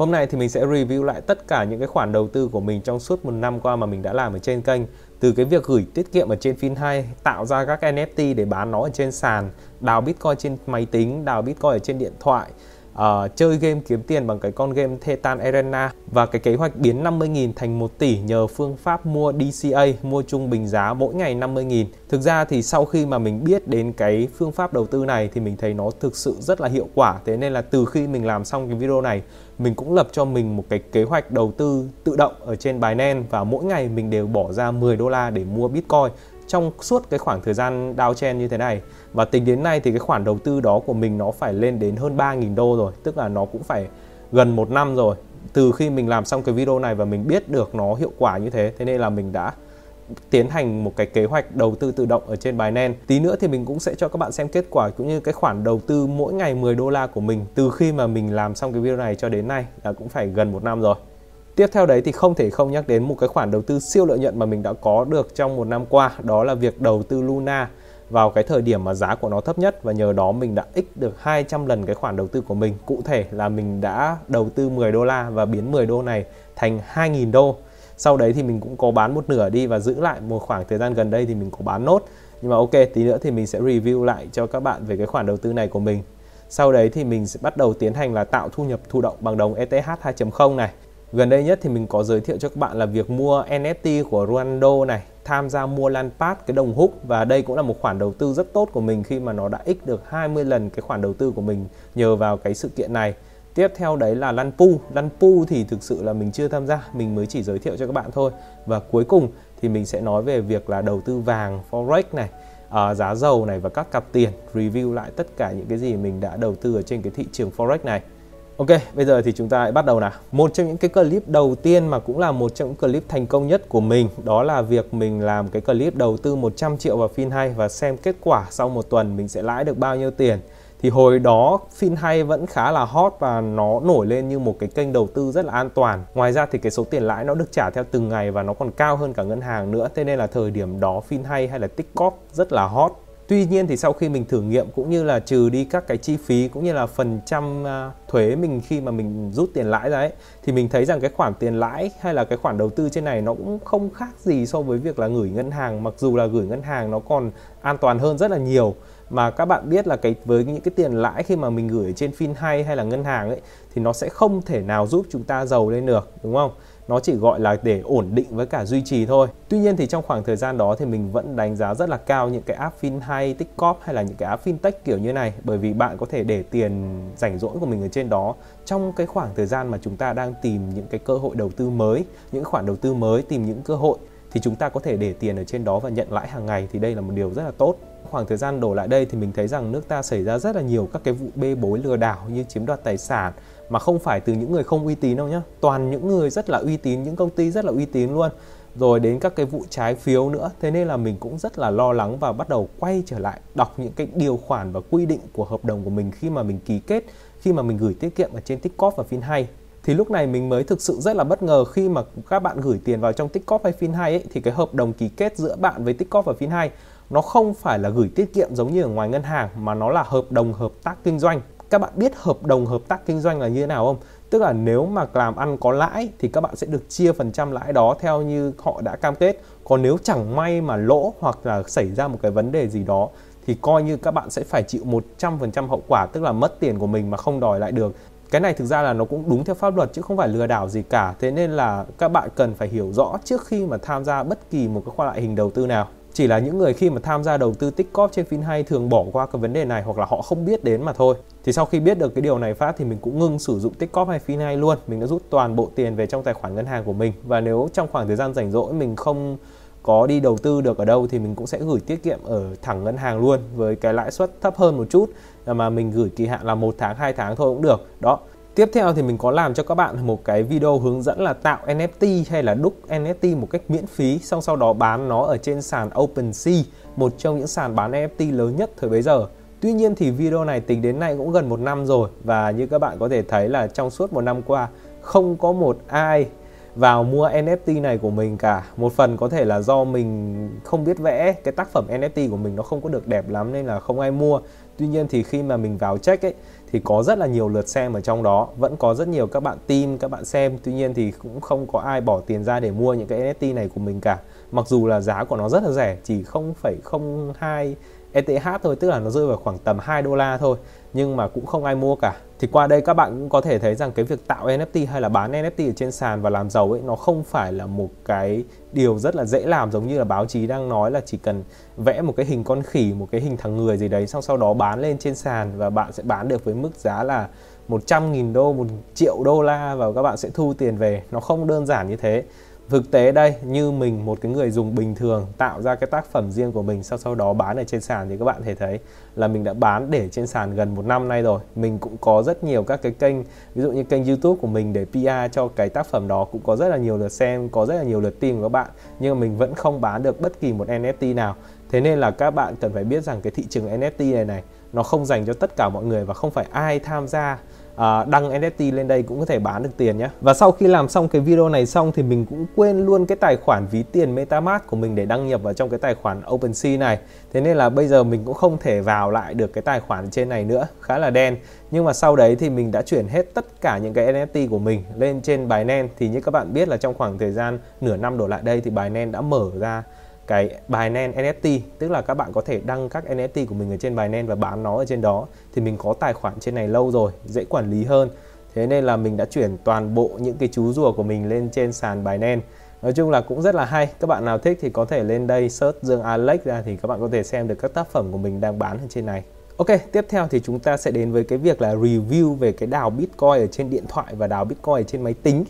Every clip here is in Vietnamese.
Hôm nay thì mình sẽ review lại tất cả những cái khoản đầu tư của mình trong suốt một năm qua mà mình đã làm ở trên kênh. Từ cái việc gửi tiết kiệm ở trên FinHay, tạo ra các NFT để bán nó ở trên sàn, đào Bitcoin trên máy tính, đào Bitcoin ở trên điện thoại, uh, chơi game kiếm tiền bằng cái con game Thetan Arena và cái kế hoạch biến 50.000 thành 1 tỷ nhờ phương pháp mua DCA, mua trung bình giá mỗi ngày 50.000. Thực ra thì sau khi mà mình biết đến cái phương pháp đầu tư này thì mình thấy nó thực sự rất là hiệu quả. Thế nên là từ khi mình làm xong cái video này, mình cũng lập cho mình một cái kế hoạch đầu tư tự động ở trên Binance và mỗi ngày mình đều bỏ ra 10 đô la để mua Bitcoin trong suốt cái khoảng thời gian downtrend như thế này và tính đến nay thì cái khoản đầu tư đó của mình nó phải lên đến hơn 3.000 đô rồi, tức là nó cũng phải gần một năm rồi từ khi mình làm xong cái video này và mình biết được nó hiệu quả như thế thế nên là mình đã tiến hành một cái kế hoạch đầu tư tự động ở trên Binance. Tí nữa thì mình cũng sẽ cho các bạn xem kết quả cũng như cái khoản đầu tư mỗi ngày 10 đô la của mình từ khi mà mình làm xong cái video này cho đến nay là cũng phải gần một năm rồi. Tiếp theo đấy thì không thể không nhắc đến một cái khoản đầu tư siêu lợi nhuận mà mình đã có được trong một năm qua, đó là việc đầu tư Luna vào cái thời điểm mà giá của nó thấp nhất và nhờ đó mình đã x được 200 lần cái khoản đầu tư của mình. Cụ thể là mình đã đầu tư 10 đô la và biến 10 đô này thành 2.000 đô. Sau đấy thì mình cũng có bán một nửa đi và giữ lại một khoảng thời gian gần đây thì mình có bán nốt. Nhưng mà ok, tí nữa thì mình sẽ review lại cho các bạn về cái khoản đầu tư này của mình. Sau đấy thì mình sẽ bắt đầu tiến hành là tạo thu nhập thụ động bằng đồng ETH 2.0 này. Gần đây nhất thì mình có giới thiệu cho các bạn là việc mua NFT của Ronaldo này, tham gia mua Lampard cái đồng hút và đây cũng là một khoản đầu tư rất tốt của mình khi mà nó đã x được 20 lần cái khoản đầu tư của mình nhờ vào cái sự kiện này. Tiếp theo đấy là Lanpu. Lanpu thì thực sự là mình chưa tham gia, mình mới chỉ giới thiệu cho các bạn thôi. Và cuối cùng thì mình sẽ nói về việc là đầu tư vàng forex này, uh, giá dầu này và các cặp tiền, review lại tất cả những cái gì mình đã đầu tư ở trên cái thị trường forex này. Ok, bây giờ thì chúng ta hãy bắt đầu nào. Một trong những cái clip đầu tiên mà cũng là một trong những clip thành công nhất của mình đó là việc mình làm cái clip đầu tư 100 triệu vào FinHay và xem kết quả sau một tuần mình sẽ lãi được bao nhiêu tiền. Thì hồi đó FinHay vẫn khá là hot và nó nổi lên như một cái kênh đầu tư rất là an toàn. Ngoài ra thì cái số tiền lãi nó được trả theo từng ngày và nó còn cao hơn cả ngân hàng nữa. Thế nên là thời điểm đó FinHay hay là Tiktok rất là hot Tuy nhiên thì sau khi mình thử nghiệm cũng như là trừ đi các cái chi phí cũng như là phần trăm à, thuế mình khi mà mình rút tiền lãi ra ấy, thì mình thấy rằng cái khoản tiền lãi hay là cái khoản đầu tư trên này nó cũng không khác gì so với việc là gửi ngân hàng mặc dù là gửi ngân hàng nó còn an toàn hơn rất là nhiều mà các bạn biết là cái, với những cái tiền lãi khi mà mình gửi trên fin hay hay là ngân hàng ấy, thì nó sẽ không thể nào giúp chúng ta giàu lên được, đúng không? Nó chỉ gọi là để ổn định với cả duy trì thôi. Tuy nhiên thì trong khoảng thời gian đó thì mình vẫn đánh giá rất là cao những cái app fin hay tiktok hay là những cái app fintech kiểu như này. Bởi vì bạn có thể để tiền rảnh rỗi của mình ở trên đó. Trong cái khoảng thời gian mà chúng ta đang tìm những cái cơ hội đầu tư mới, những khoản đầu tư mới, tìm những cơ hội, thì chúng ta có thể để tiền ở trên đó và nhận lãi hàng ngày thì đây là một điều rất là tốt khoảng thời gian đổ lại đây thì mình thấy rằng nước ta xảy ra rất là nhiều các cái vụ bê bối lừa đảo như chiếm đoạt tài sản mà không phải từ những người không uy tín đâu nhá. Toàn những người rất là uy tín, những công ty rất là uy tín luôn. Rồi đến các cái vụ trái phiếu nữa. Thế nên là mình cũng rất là lo lắng và bắt đầu quay trở lại đọc những cái điều khoản và quy định của hợp đồng của mình khi mà mình ký kết, khi mà mình gửi tiết kiệm ở trên Tiktok và FinHay thì lúc này mình mới thực sự rất là bất ngờ khi mà các bạn gửi tiền vào trong Tiktok hay FinHay ấy, thì cái hợp đồng ký kết giữa bạn với Tiktok và FinHay nó không phải là gửi tiết kiệm giống như ở ngoài ngân hàng, mà nó là hợp đồng hợp tác kinh doanh. Các bạn biết hợp đồng hợp tác kinh doanh là như thế nào không? Tức là nếu mà làm ăn có lãi thì các bạn sẽ được chia phần trăm lãi đó theo như họ đã cam kết. Còn nếu chẳng may mà lỗ hoặc là xảy ra một cái vấn đề gì đó thì coi như các bạn sẽ phải chịu 100% hậu quả, tức là mất tiền của mình mà không đòi lại được. Cái này thực ra là nó cũng đúng theo pháp luật chứ không phải lừa đảo gì cả. Thế nên là các bạn cần phải hiểu rõ trước khi mà tham gia bất kỳ một cái khoa loại hình đầu tư nào chỉ là những người khi mà tham gia đầu tư tích cóp trên FinHay thường bỏ qua cái vấn đề này hoặc là họ không biết đến mà thôi. Thì sau khi biết được cái điều này phát thì mình cũng ngưng sử dụng tích cóp hay FinHay luôn. Mình đã rút toàn bộ tiền về trong tài khoản ngân hàng của mình và nếu trong khoảng thời gian rảnh rỗi mình không có đi đầu tư được ở đâu thì mình cũng sẽ gửi tiết kiệm ở thẳng ngân hàng luôn với cái lãi suất thấp hơn một chút mà mình gửi kỳ hạn là một tháng, hai tháng thôi cũng được đó Tiếp theo thì mình có làm cho các bạn một cái video hướng dẫn là tạo NFT hay là đúc NFT một cách miễn phí xong sau đó bán nó ở trên sàn OpenSea, một trong những sàn bán NFT lớn nhất thời bấy giờ. Tuy nhiên thì video này tính đến nay cũng gần một năm rồi và như các bạn có thể thấy là trong suốt một năm qua không có một ai vào mua NFT này của mình cả. Một phần có thể là do mình không biết vẽ, cái tác phẩm NFT của mình nó không có được đẹp lắm nên là không ai mua. Tuy nhiên thì khi mà mình vào check ấy thì có rất là nhiều lượt xem ở trong đó vẫn có rất nhiều các bạn tin các bạn xem. Tuy nhiên thì cũng không có ai bỏ tiền ra để mua những cái NFT này của mình cả. Mặc dù là giá của nó rất là rẻ chỉ 0,02 ETH thôi tức là nó rơi vào khoảng tầm 2 đô la thôi nhưng mà cũng không ai mua cả thì qua đây các bạn cũng có thể thấy rằng cái việc tạo NFT hay là bán NFT ở trên sàn và làm giàu ấy nó không phải là một cái điều rất là dễ làm giống như là báo chí đang nói là chỉ cần vẽ một cái hình con khỉ một cái hình thằng người gì đấy xong sau đó bán lên trên sàn và bạn sẽ bán được với mức giá là 100.000 đô, 1 triệu đô la và các bạn sẽ thu tiền về. Nó không đơn giản như thế thực tế đây, như mình, một cái người dùng bình thường, tạo ra cái tác phẩm riêng của mình, sau sau đó bán ở trên sàn thì các bạn thể thấy là mình đã bán để trên sàn gần một năm nay rồi. Mình cũng có rất nhiều các cái kênh, ví dụ như kênh youtube của mình để PR cho cái tác phẩm đó, cũng có rất là nhiều lượt xem, có rất là nhiều lượt tìm của các bạn, nhưng mà mình vẫn không bán được bất kỳ một NFT nào. Thế nên là các bạn cần phải biết rằng cái thị trường NFT này này, nó không dành cho tất cả mọi người và không phải ai tham gia à, đăng NFT lên đây cũng có thể bán được tiền nhé và sau khi làm xong cái video này xong thì mình cũng quên luôn cái tài khoản ví tiền MetaMask của mình để đăng nhập vào trong cái tài khoản OpenSea này. Thế nên là bây giờ mình cũng không thể vào lại được cái tài khoản trên này nữa khá là đen. Nhưng mà sau đấy thì mình đã chuyển hết tất cả những cái NFT của mình lên trên Binance. Thì như các bạn biết là trong khoảng thời gian nửa năm đổ lại đây thì Binance đã mở ra cái Binance NFT tức là các bạn có thể đăng các NFT của mình ở trên Binance và bán nó ở trên đó thì mình có tài khoản trên này lâu rồi dễ quản lý hơn. Thế nên là mình đã chuyển toàn bộ những cái chú rùa của mình lên trên sàn Binance nói chung là cũng rất là hay. Các bạn nào thích thì có thể lên đây search Dương Alex ra thì các bạn có thể xem được các tác phẩm của mình đang bán ở trên này. Ok, tiếp theo thì chúng ta sẽ đến với cái việc là review về cái đào Bitcoin ở trên điện thoại và đào Bitcoin ở trên máy tính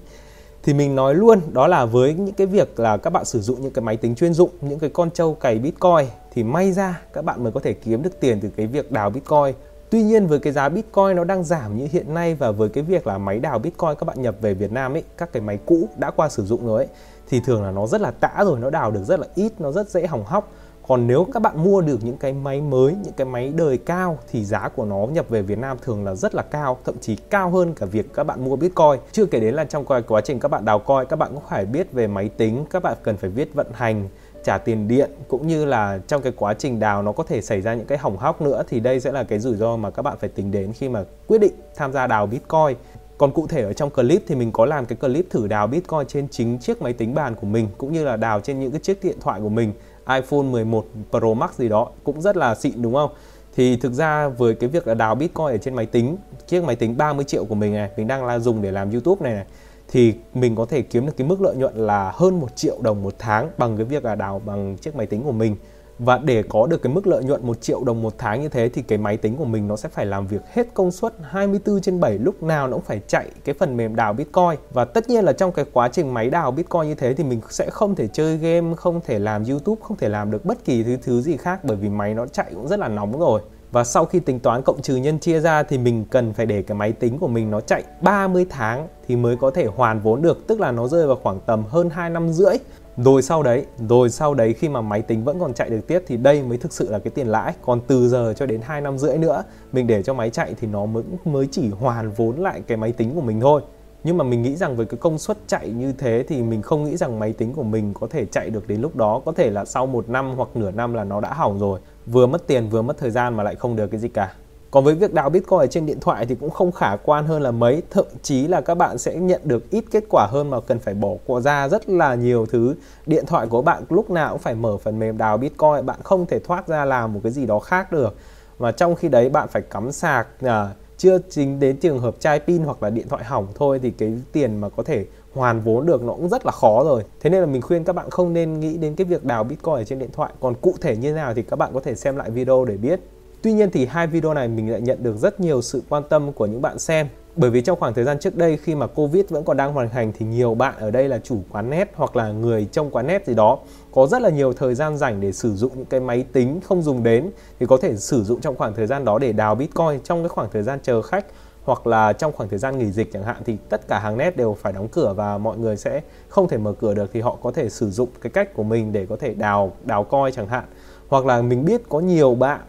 thì mình nói luôn đó là với những cái việc là các bạn sử dụng những cái máy tính chuyên dụng những cái con trâu cày bitcoin thì may ra các bạn mới có thể kiếm được tiền từ cái việc đào bitcoin. Tuy nhiên với cái giá Bitcoin nó đang giảm như hiện nay và với cái việc là máy đào Bitcoin các bạn nhập về Việt Nam ấy, các cái máy cũ đã qua sử dụng rồi ấy thì thường là nó rất là tã rồi, nó đào được rất là ít, nó rất dễ hỏng hóc còn nếu các bạn mua được những cái máy mới, những cái máy đời cao thì giá của nó nhập về Việt Nam thường là rất là cao, thậm chí cao hơn cả việc các bạn mua Bitcoin. Chưa kể đến là trong quá trình các bạn đào coin các bạn cũng phải biết về máy tính, các bạn cần phải biết vận hành, trả tiền điện, cũng như là trong cái quá trình đào nó có thể xảy ra những cái hỏng hóc nữa thì đây sẽ là cái rủi ro mà các bạn phải tính đến khi mà quyết định tham gia đào Bitcoin. Còn cụ thể ở trong clip thì mình có làm cái clip thử đào Bitcoin trên chính chiếc máy tính bàn của mình, cũng như là đào trên những cái chiếc điện thoại của mình iPhone 11 Pro Max gì đó cũng rất là xịn đúng không? Thì thực ra với cái việc là đào Bitcoin ở trên máy tính, chiếc máy tính 30 triệu của mình này, mình đang là dùng để làm YouTube này này thì mình có thể kiếm được cái mức lợi nhuận là hơn 1 triệu đồng một tháng bằng cái việc là đào bằng chiếc máy tính của mình và để có được cái mức lợi nhuận 1 triệu đồng một tháng như thế thì cái máy tính của mình nó sẽ phải làm việc hết công suất 24 trên 7 lúc nào nó cũng phải chạy cái phần mềm đào Bitcoin. Và tất nhiên là trong cái quá trình máy đào Bitcoin như thế thì mình sẽ không thể chơi game, không thể làm YouTube, không thể làm được bất kỳ thứ thứ gì khác bởi vì máy nó chạy cũng rất là nóng rồi. Và sau khi tính toán cộng trừ nhân chia ra thì mình cần phải để cái máy tính của mình nó chạy 30 tháng thì mới có thể hoàn vốn được. Tức là nó rơi vào khoảng tầm hơn 2 năm rưỡi rồi sau đấy, rồi sau đấy khi mà máy tính vẫn còn chạy được tiếp thì đây mới thực sự là cái tiền lãi. Còn từ giờ cho đến 2 năm rưỡi nữa, mình để cho máy chạy thì nó mới mới chỉ hoàn vốn lại cái máy tính của mình thôi. Nhưng mà mình nghĩ rằng với cái công suất chạy như thế thì mình không nghĩ rằng máy tính của mình có thể chạy được đến lúc đó. Có thể là sau một năm hoặc nửa năm là nó đã hỏng rồi. Vừa mất tiền, vừa mất thời gian mà lại không được cái gì cả còn với việc đào Bitcoin ở trên điện thoại thì cũng không khả quan hơn là mấy. Thậm chí là các bạn sẽ nhận được ít kết quả hơn mà cần phải bỏ qua ra rất là nhiều thứ. Điện thoại của bạn lúc nào cũng phải mở phần mềm đào Bitcoin Bạn không thể thoát ra làm một cái gì đó khác được. Và trong khi đấy bạn phải cắm sạc à, Chưa chính đến trường hợp chai pin hoặc là điện thoại hỏng thôi Thì cái tiền mà có thể hoàn vốn được nó cũng rất là khó rồi. Thế nên là mình khuyên các bạn không nên nghĩ đến cái việc đào Bitcoin ở trên điện thoại. Còn cụ thể như thế nào thì các bạn có thể xem lại video để biết. Tuy nhiên thì hai video này mình lại nhận được rất nhiều sự quan tâm của những bạn xem. Bởi vì trong khoảng thời gian trước đây, khi mà Covid vẫn còn đang hoàn hành thì nhiều bạn ở đây là chủ quán net hoặc là người trong quán net gì đó, có rất là nhiều thời gian rảnh để sử dụng những cái máy tính không dùng đến, thì có thể sử dụng trong khoảng thời gian đó để đào Bitcoin trong cái khoảng thời gian chờ khách hoặc là trong khoảng thời gian nghỉ dịch chẳng hạn, thì tất cả hàng net đều phải đóng cửa và mọi người sẽ không thể mở cửa được, thì họ có thể sử dụng cái cách của mình để có thể đào đào coi chẳng hạn. Hoặc là mình biết có nhiều bạn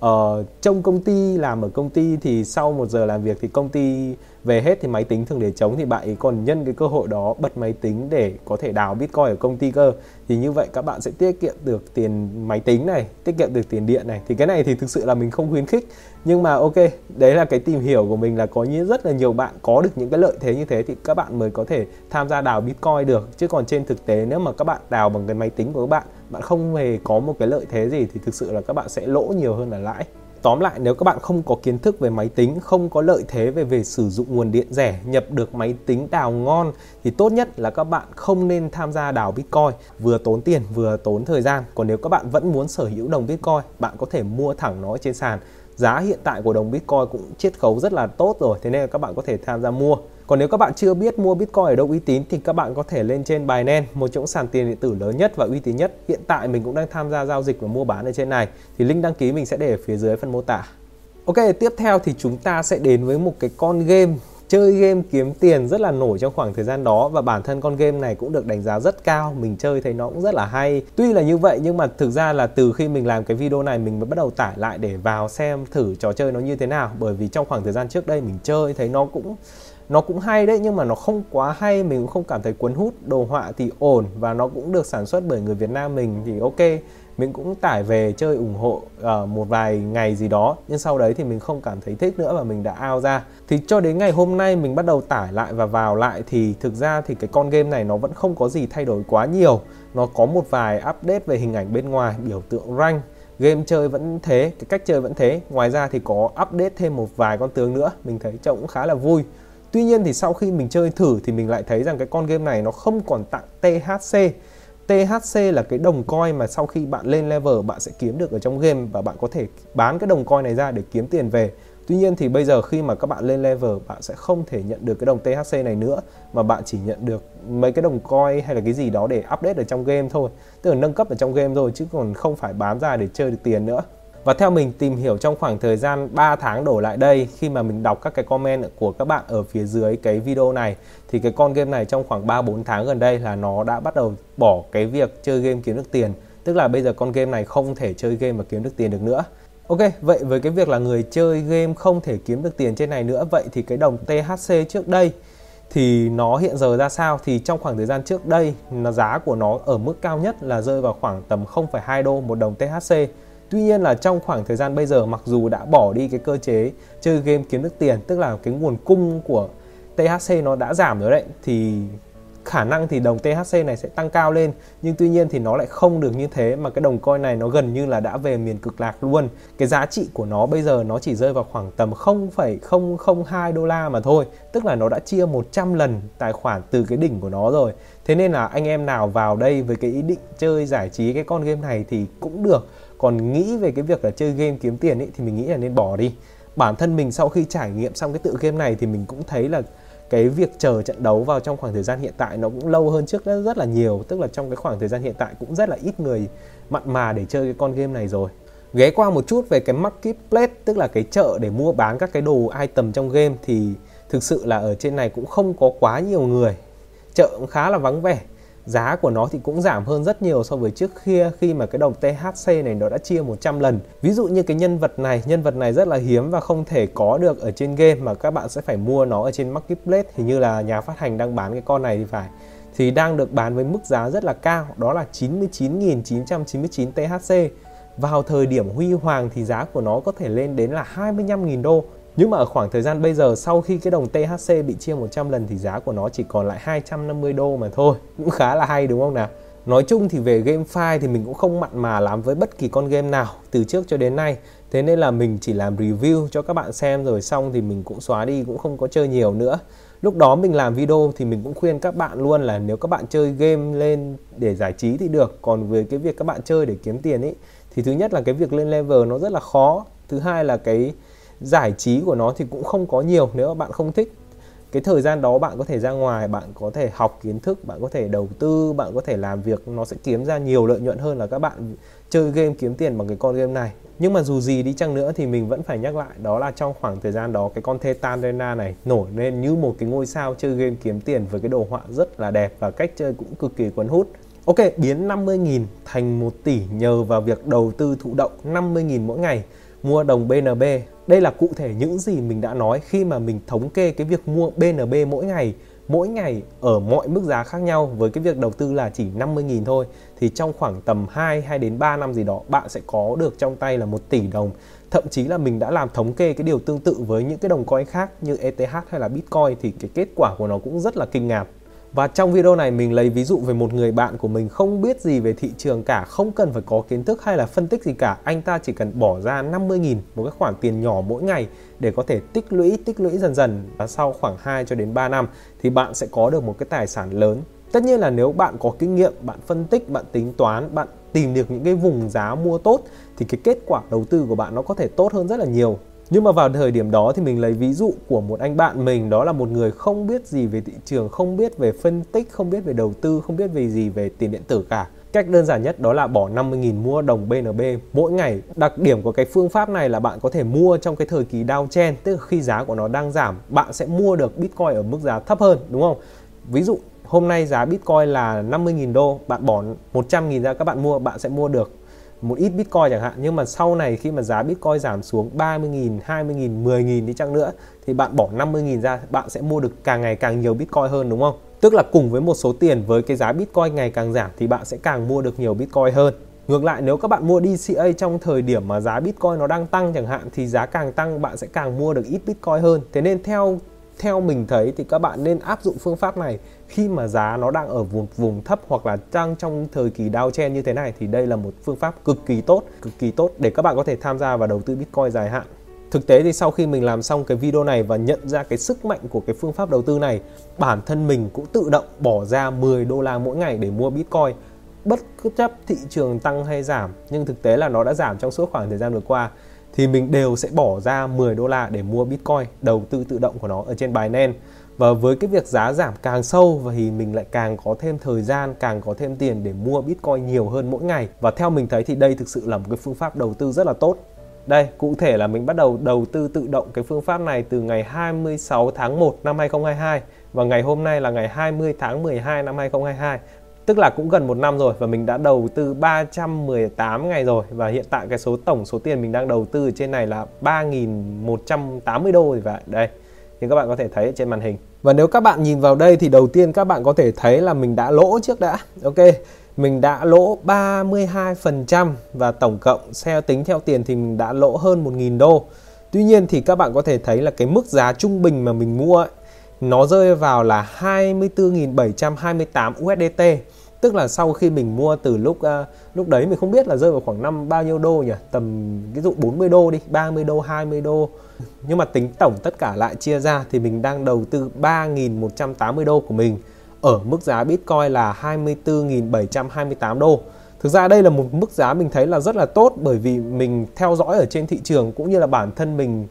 Ờ, uh, trong công ty làm ở công ty thì sau một giờ làm việc thì công ty về hết thì máy tính thường để trống thì bạn ấy còn nhân cái cơ hội đó bật máy tính để có thể đào bitcoin ở công ty cơ. Thì như vậy các bạn sẽ tiết kiệm được tiền máy tính này tiết kiệm được tiền điện này. Thì cái này thì thực sự là mình không khuyến khích. Nhưng mà ok đấy là cái tìm hiểu của mình là có như rất là nhiều bạn có được những cái lợi thế như thế thì các bạn mới có thể tham gia đào bitcoin được. Chứ còn trên thực tế nếu mà các bạn đào bằng cái máy tính của các bạn bạn không hề có một cái lợi thế gì thì thực sự là các bạn sẽ lỗ nhiều hơn là lãi Tóm lại nếu các bạn không có kiến thức về máy tính, không có lợi thế về về sử dụng nguồn điện rẻ, nhập được máy tính đào ngon thì tốt nhất là các bạn không nên tham gia đào Bitcoin, vừa tốn tiền vừa tốn thời gian. Còn nếu các bạn vẫn muốn sở hữu đồng Bitcoin, bạn có thể mua thẳng nó trên sàn. Giá hiện tại của đồng Bitcoin cũng chiết khấu rất là tốt rồi, thế nên là các bạn có thể tham gia mua. Còn nếu các bạn chưa biết mua Bitcoin ở đâu uy tín thì các bạn có thể lên trên Binance, một trong sàn tiền điện tử lớn nhất và uy tín nhất. Hiện tại mình cũng đang tham gia giao dịch và mua bán ở trên này. Thì link đăng ký mình sẽ để ở phía dưới phần mô tả. Ok, tiếp theo thì chúng ta sẽ đến với một cái con game chơi game kiếm tiền rất là nổi trong khoảng thời gian đó và bản thân con game này cũng được đánh giá rất cao mình chơi thấy nó cũng rất là hay tuy là như vậy nhưng mà thực ra là từ khi mình làm cái video này mình mới bắt đầu tải lại để vào xem thử trò chơi nó như thế nào bởi vì trong khoảng thời gian trước đây mình chơi thấy nó cũng nó cũng hay đấy nhưng mà nó không quá hay mình cũng không cảm thấy cuốn hút đồ họa thì ổn và nó cũng được sản xuất bởi người Việt Nam mình thì ok. Mình cũng tải về chơi ủng hộ uh, một vài ngày gì đó nhưng sau đấy thì mình không cảm thấy thích nữa và mình đã out ra. Thì cho đến ngày hôm nay mình bắt đầu tải lại và vào lại thì thực ra thì cái con game này nó vẫn không có gì thay đổi quá nhiều. Nó có một vài update về hình ảnh bên ngoài biểu tượng rank game chơi vẫn thế cái cách chơi vẫn thế. Ngoài ra thì có update thêm một vài con tướng nữa mình thấy trông cũng khá là vui. Tuy nhiên thì sau khi mình chơi thử thì mình lại thấy rằng cái con game này nó không còn tặng THC. THC là cái đồng coin mà sau khi bạn lên level, bạn sẽ kiếm được ở trong game và bạn có thể bán cái đồng coin này ra để kiếm tiền về. Tuy nhiên thì bây giờ khi mà các bạn lên level, bạn sẽ không thể nhận được cái đồng THC này nữa, mà bạn chỉ nhận được mấy cái đồng coin hay là cái gì đó để update ở trong game thôi. Tức là nâng cấp ở trong game thôi, chứ còn không phải bán ra để chơi được tiền nữa. Và theo mình tìm hiểu trong khoảng thời gian 3 tháng đổ lại đây khi mà mình đọc các cái comment của các bạn ở phía dưới cái video này thì cái con game này trong khoảng 3 4 tháng gần đây là nó đã bắt đầu bỏ cái việc chơi game kiếm được tiền. Tức là bây giờ con game này không thể chơi game và kiếm được tiền được nữa. Ok, vậy với cái việc là người chơi game không thể kiếm được tiền trên này nữa, vậy thì cái đồng THC trước đây thì nó hiện giờ ra sao thì trong khoảng thời gian trước đây nó giá của nó ở mức cao nhất là rơi vào khoảng tầm 0,2 đô một đồng THC Tuy nhiên là trong khoảng thời gian bây giờ mặc dù đã bỏ đi cái cơ chế chơi game kiếm được tiền tức là cái nguồn cung của THC nó đã giảm rồi đấy thì khả năng thì đồng THC này sẽ tăng cao lên. Nhưng tuy nhiên thì nó lại không được như thế mà cái đồng coin này nó gần như là đã về miền cực lạc luôn. Cái giá trị của nó bây giờ nó chỉ rơi vào khoảng tầm 0,002 đô la mà thôi tức là nó đã chia 100 lần tài khoản từ cái đỉnh của nó rồi. Thế nên là anh em nào vào đây với cái ý định chơi giải trí cái con game này thì cũng được còn nghĩ về cái việc là chơi game kiếm tiền ấy thì mình nghĩ là nên bỏ đi. Bản thân mình sau khi trải nghiệm xong cái tự game này thì mình cũng thấy là cái việc chờ trận đấu vào trong khoảng thời gian hiện tại nó cũng lâu hơn trước rất, rất là nhiều. Tức là trong cái khoảng thời gian hiện tại cũng rất là ít người mặn mà để chơi cái con game này rồi. Ghé qua một chút về cái marketplace tức là cái chợ để mua bán các cái đồ item trong game thì thực sự là ở trên này cũng không có quá nhiều người. Chợ cũng khá là vắng vẻ giá của nó thì cũng giảm hơn rất nhiều so với trước kia khi mà cái đồng THC này nó đã chia 100 lần. Ví dụ như cái nhân vật này, nhân vật này rất là hiếm và không thể có được ở trên game mà các bạn sẽ phải mua nó ở trên marketplace. Hình như là nhà phát hành đang bán cái con này thì phải. Thì đang được bán với mức giá rất là cao, đó là 99.999 THC. Vào thời điểm huy hoàng thì giá của nó có thể lên đến là 25.000 đô nhưng mà ở khoảng thời gian bây giờ, sau khi cái đồng THC bị chia 100 lần thì giá của nó chỉ còn lại 250 đô mà thôi. Cũng khá là hay, đúng không nào? Nói chung thì về game file thì mình cũng không mặn mà làm với bất kỳ con game nào từ trước cho đến nay. Thế nên là mình chỉ làm review cho các bạn xem rồi xong thì mình cũng xóa đi, cũng không có chơi nhiều nữa. Lúc đó mình làm video thì mình cũng khuyên các bạn luôn là nếu các bạn chơi game lên để giải trí thì được. Còn về cái việc các bạn chơi để kiếm tiền ấy thì thứ nhất là cái việc lên level nó rất là khó. Thứ hai là cái giải trí của nó thì cũng không có nhiều nếu mà bạn không thích. Cái thời gian đó bạn có thể ra ngoài bạn có thể học kiến thức bạn có thể đầu tư bạn có thể làm việc nó sẽ kiếm ra nhiều lợi nhuận hơn là các bạn chơi game kiếm tiền bằng cái con game này. Nhưng mà dù gì đi chăng nữa thì mình vẫn phải nhắc lại đó là trong khoảng thời gian đó cái con Titan Arena này nổi lên như một cái ngôi sao chơi game kiếm tiền với cái đồ họa rất là đẹp và cách chơi cũng cực kỳ cuốn hút. Ok, biến 50.000 thành 1 tỷ nhờ vào việc đầu tư thụ động 50.000 mỗi ngày mua đồng BNB. Đây là cụ thể những gì mình đã nói khi mà mình thống kê cái việc mua BNB mỗi ngày. Mỗi ngày ở mọi mức giá khác nhau, với cái việc đầu tư là chỉ 50.000 thôi. Thì trong khoảng tầm 2 hay đến 3 năm gì đó, bạn sẽ có được trong tay là 1 tỷ đồng. Thậm chí là mình đã làm thống kê cái điều tương tự với những cái đồng coin khác như ETH hay là Bitcoin, thì cái kết quả của nó cũng rất là kinh ngạc và trong video này mình lấy ví dụ về một người bạn của mình không biết gì về thị trường cả, không cần phải có kiến thức hay là phân tích gì cả. Anh ta chỉ cần bỏ ra 50.000 một cái khoản tiền nhỏ mỗi ngày để có thể tích lũy tích lũy dần dần và sau khoảng 2 cho đến 3 năm thì bạn sẽ có được một cái tài sản lớn. Tất nhiên là nếu bạn có kinh nghiệm, bạn phân tích, bạn tính toán, bạn tìm được những cái vùng giá mua tốt thì cái kết quả đầu tư của bạn nó có thể tốt hơn rất là nhiều nhưng mà vào thời điểm đó thì mình lấy ví dụ của một anh bạn mình đó là một người không biết gì về thị trường, không biết về phân tích, không biết về đầu tư, không biết về gì về tiền điện tử cả. Cách đơn giản nhất đó là bỏ 50.000 mua đồng BNB mỗi ngày. Đặc điểm của cái phương pháp này là bạn có thể mua trong cái thời kỳ downtrend, tức là khi giá của nó đang giảm, bạn sẽ mua được Bitcoin ở mức giá thấp hơn, đúng không? Ví dụ hôm nay giá Bitcoin là 50.000 đô, bạn bỏ 100.000 ra các bạn mua, bạn sẽ mua được một ít Bitcoin chẳng hạn nhưng mà sau này khi mà giá Bitcoin giảm xuống 30.000, 20.000, 10.000 đi chăng nữa thì bạn bỏ 50.000 ra bạn sẽ mua được càng ngày càng nhiều Bitcoin hơn đúng không? Tức là cùng với một số tiền với cái giá Bitcoin ngày càng giảm thì bạn sẽ càng mua được nhiều Bitcoin hơn. Ngược lại nếu các bạn mua DCA trong thời điểm mà giá Bitcoin nó đang tăng chẳng hạn thì giá càng tăng bạn sẽ càng mua được ít Bitcoin hơn. Thế nên theo theo mình thấy thì các bạn nên áp dụng phương pháp này. Khi mà giá nó đang ở vùng vùng thấp hoặc là đang trong thời kỳ downtrend như thế này thì đây là một phương pháp cực kỳ tốt, cực kỳ tốt để các bạn có thể tham gia và đầu tư Bitcoin dài hạn. Thực tế thì sau khi mình làm xong cái video này và nhận ra cái sức mạnh của cái phương pháp đầu tư này, bản thân mình cũng tự động bỏ ra 10 đô la mỗi ngày để mua Bitcoin. Bất chấp thị trường tăng hay giảm nhưng thực tế là nó đã giảm trong suốt khoảng thời gian vừa qua thì mình đều sẽ bỏ ra 10 đô la để mua Bitcoin đầu tư tự động của nó ở trên Binance. Và với cái việc giá giảm càng sâu và thì mình lại càng có thêm thời gian càng có thêm tiền để mua Bitcoin nhiều hơn mỗi ngày. Và theo mình thấy thì đây thực sự là một cái phương pháp đầu tư rất là tốt. Đây, cụ thể là mình bắt đầu đầu tư tự động cái phương pháp này từ ngày 26 tháng 1 năm 2022 và ngày hôm nay là ngày 20 tháng 12 năm 2022 tức là cũng gần một năm rồi và mình đã đầu tư 318 ngày rồi. Và hiện tại cái số tổng số tiền mình đang đầu tư ở trên này là 3.180 đô thì vậy đây thì các bạn có thể thấy trên màn hình. Và nếu các bạn nhìn vào đây thì đầu tiên các bạn có thể thấy là mình đã lỗ trước đã. Ok mình đã lỗ 32% và tổng cộng theo tính theo tiền thì mình đã lỗ hơn 1.000 đô. Tuy nhiên thì các bạn có thể thấy là cái mức giá trung bình mà mình mua ấy, nó rơi vào là 24.728 USDT tức là sau khi mình mua từ lúc uh, lúc đấy mình không biết là rơi vào khoảng năm bao nhiêu đô nhỉ? Tầm ví dụ 40 đô đi 30 đô 20 đô. Nhưng mà tính tổng tất cả lại chia ra thì mình đang đầu tư 3.180 đô của mình ở mức giá Bitcoin là 24.728 đô. Thực ra đây là một mức giá mình thấy là rất là tốt bởi vì mình theo dõi ở trên thị trường cũng như là bản thân mình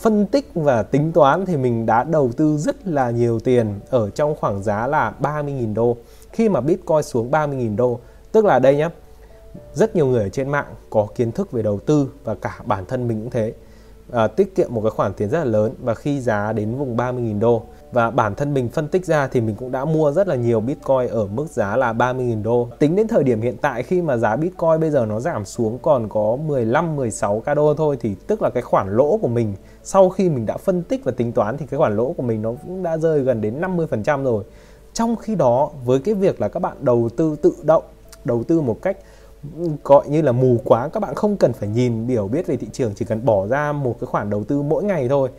phân tích và tính toán thì mình đã đầu tư rất là nhiều tiền ở trong khoảng giá là 30.000 đô khi mà Bitcoin xuống 30.000 đô tức là đây nhé rất nhiều người ở trên mạng có kiến thức về đầu tư và cả bản thân mình cũng thế à, tiết kiệm một cái khoản tiền rất là lớn và khi giá đến vùng 30.000 đô và bản thân mình phân tích ra thì mình cũng đã mua rất là nhiều Bitcoin ở mức giá là 30.000 đô. Tính đến thời điểm hiện tại khi mà giá Bitcoin bây giờ nó giảm xuống còn có 15 16 k đô thôi thì tức là cái khoản lỗ của mình sau khi mình đã phân tích và tính toán thì cái khoản lỗ của mình nó cũng đã rơi gần đến 50% rồi. Trong khi đó với cái việc là các bạn đầu tư tự động, đầu tư một cách ừ, gọi như là mù quá các bạn không cần phải nhìn biểu biết về thị trường chỉ cần bỏ ra một cái khoản đầu tư mỗi ngày thôi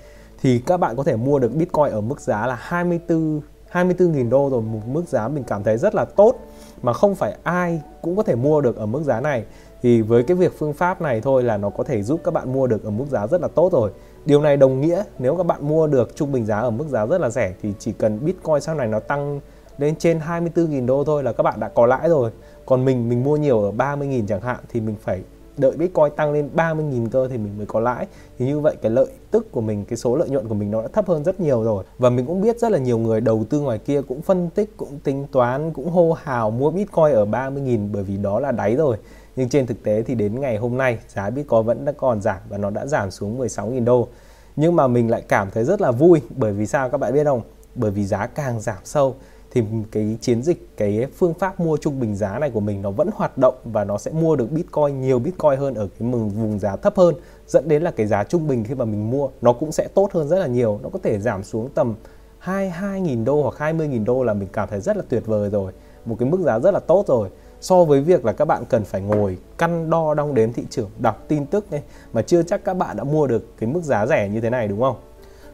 thì các bạn có thể mua được Bitcoin ở mức giá là 24 24.000 đô rồi một mức giá mình cảm thấy rất là tốt mà không phải ai cũng có thể mua được ở mức giá này. Thì với cái việc phương pháp này thôi là nó có thể giúp các bạn mua được ở mức giá rất là tốt rồi điều này đồng nghĩa nếu các bạn mua được trung bình giá ở mức giá rất là rẻ thì chỉ cần Bitcoin sau này nó tăng lên trên 24.000 đô thôi là các bạn đã có lãi rồi. Còn mình mình mua nhiều ở 30.000 chẳng hạn thì mình phải đợi Bitcoin tăng lên 30.000 cơ thì mình mới có lãi. Thì như vậy cái lợi tức của mình, cái số lợi nhuận của mình nó đã thấp hơn rất nhiều rồi. Và mình cũng biết rất là nhiều người đầu tư ngoài kia cũng phân tích, cũng tính toán, cũng hô hào mua Bitcoin ở 30.000 bởi vì đó là đáy rồi nhưng trên thực tế thì đến ngày hôm nay, giá Bitcoin vẫn đã còn giảm và nó đã giảm xuống 16.000 đô. Nhưng mà mình lại cảm thấy rất là vui, bởi vì sao các bạn biết không? Bởi vì giá càng giảm sâu thì cái chiến dịch, cái phương pháp mua trung bình giá này của mình nó vẫn hoạt động và nó sẽ mua được bitcoin, nhiều bitcoin hơn ở cái vùng giá thấp hơn, dẫn đến là cái giá trung bình khi mà mình mua nó cũng sẽ tốt hơn rất là nhiều. Nó có thể giảm xuống tầm 22.000 đô hoặc 20.000 đô là mình cảm thấy rất là tuyệt vời rồi. Một cái mức giá rất là tốt rồi so với việc là các bạn cần phải ngồi căn đo đong đếm thị trường đọc tin tức ấy, mà chưa chắc các bạn đã mua được cái mức giá rẻ như thế này đúng không?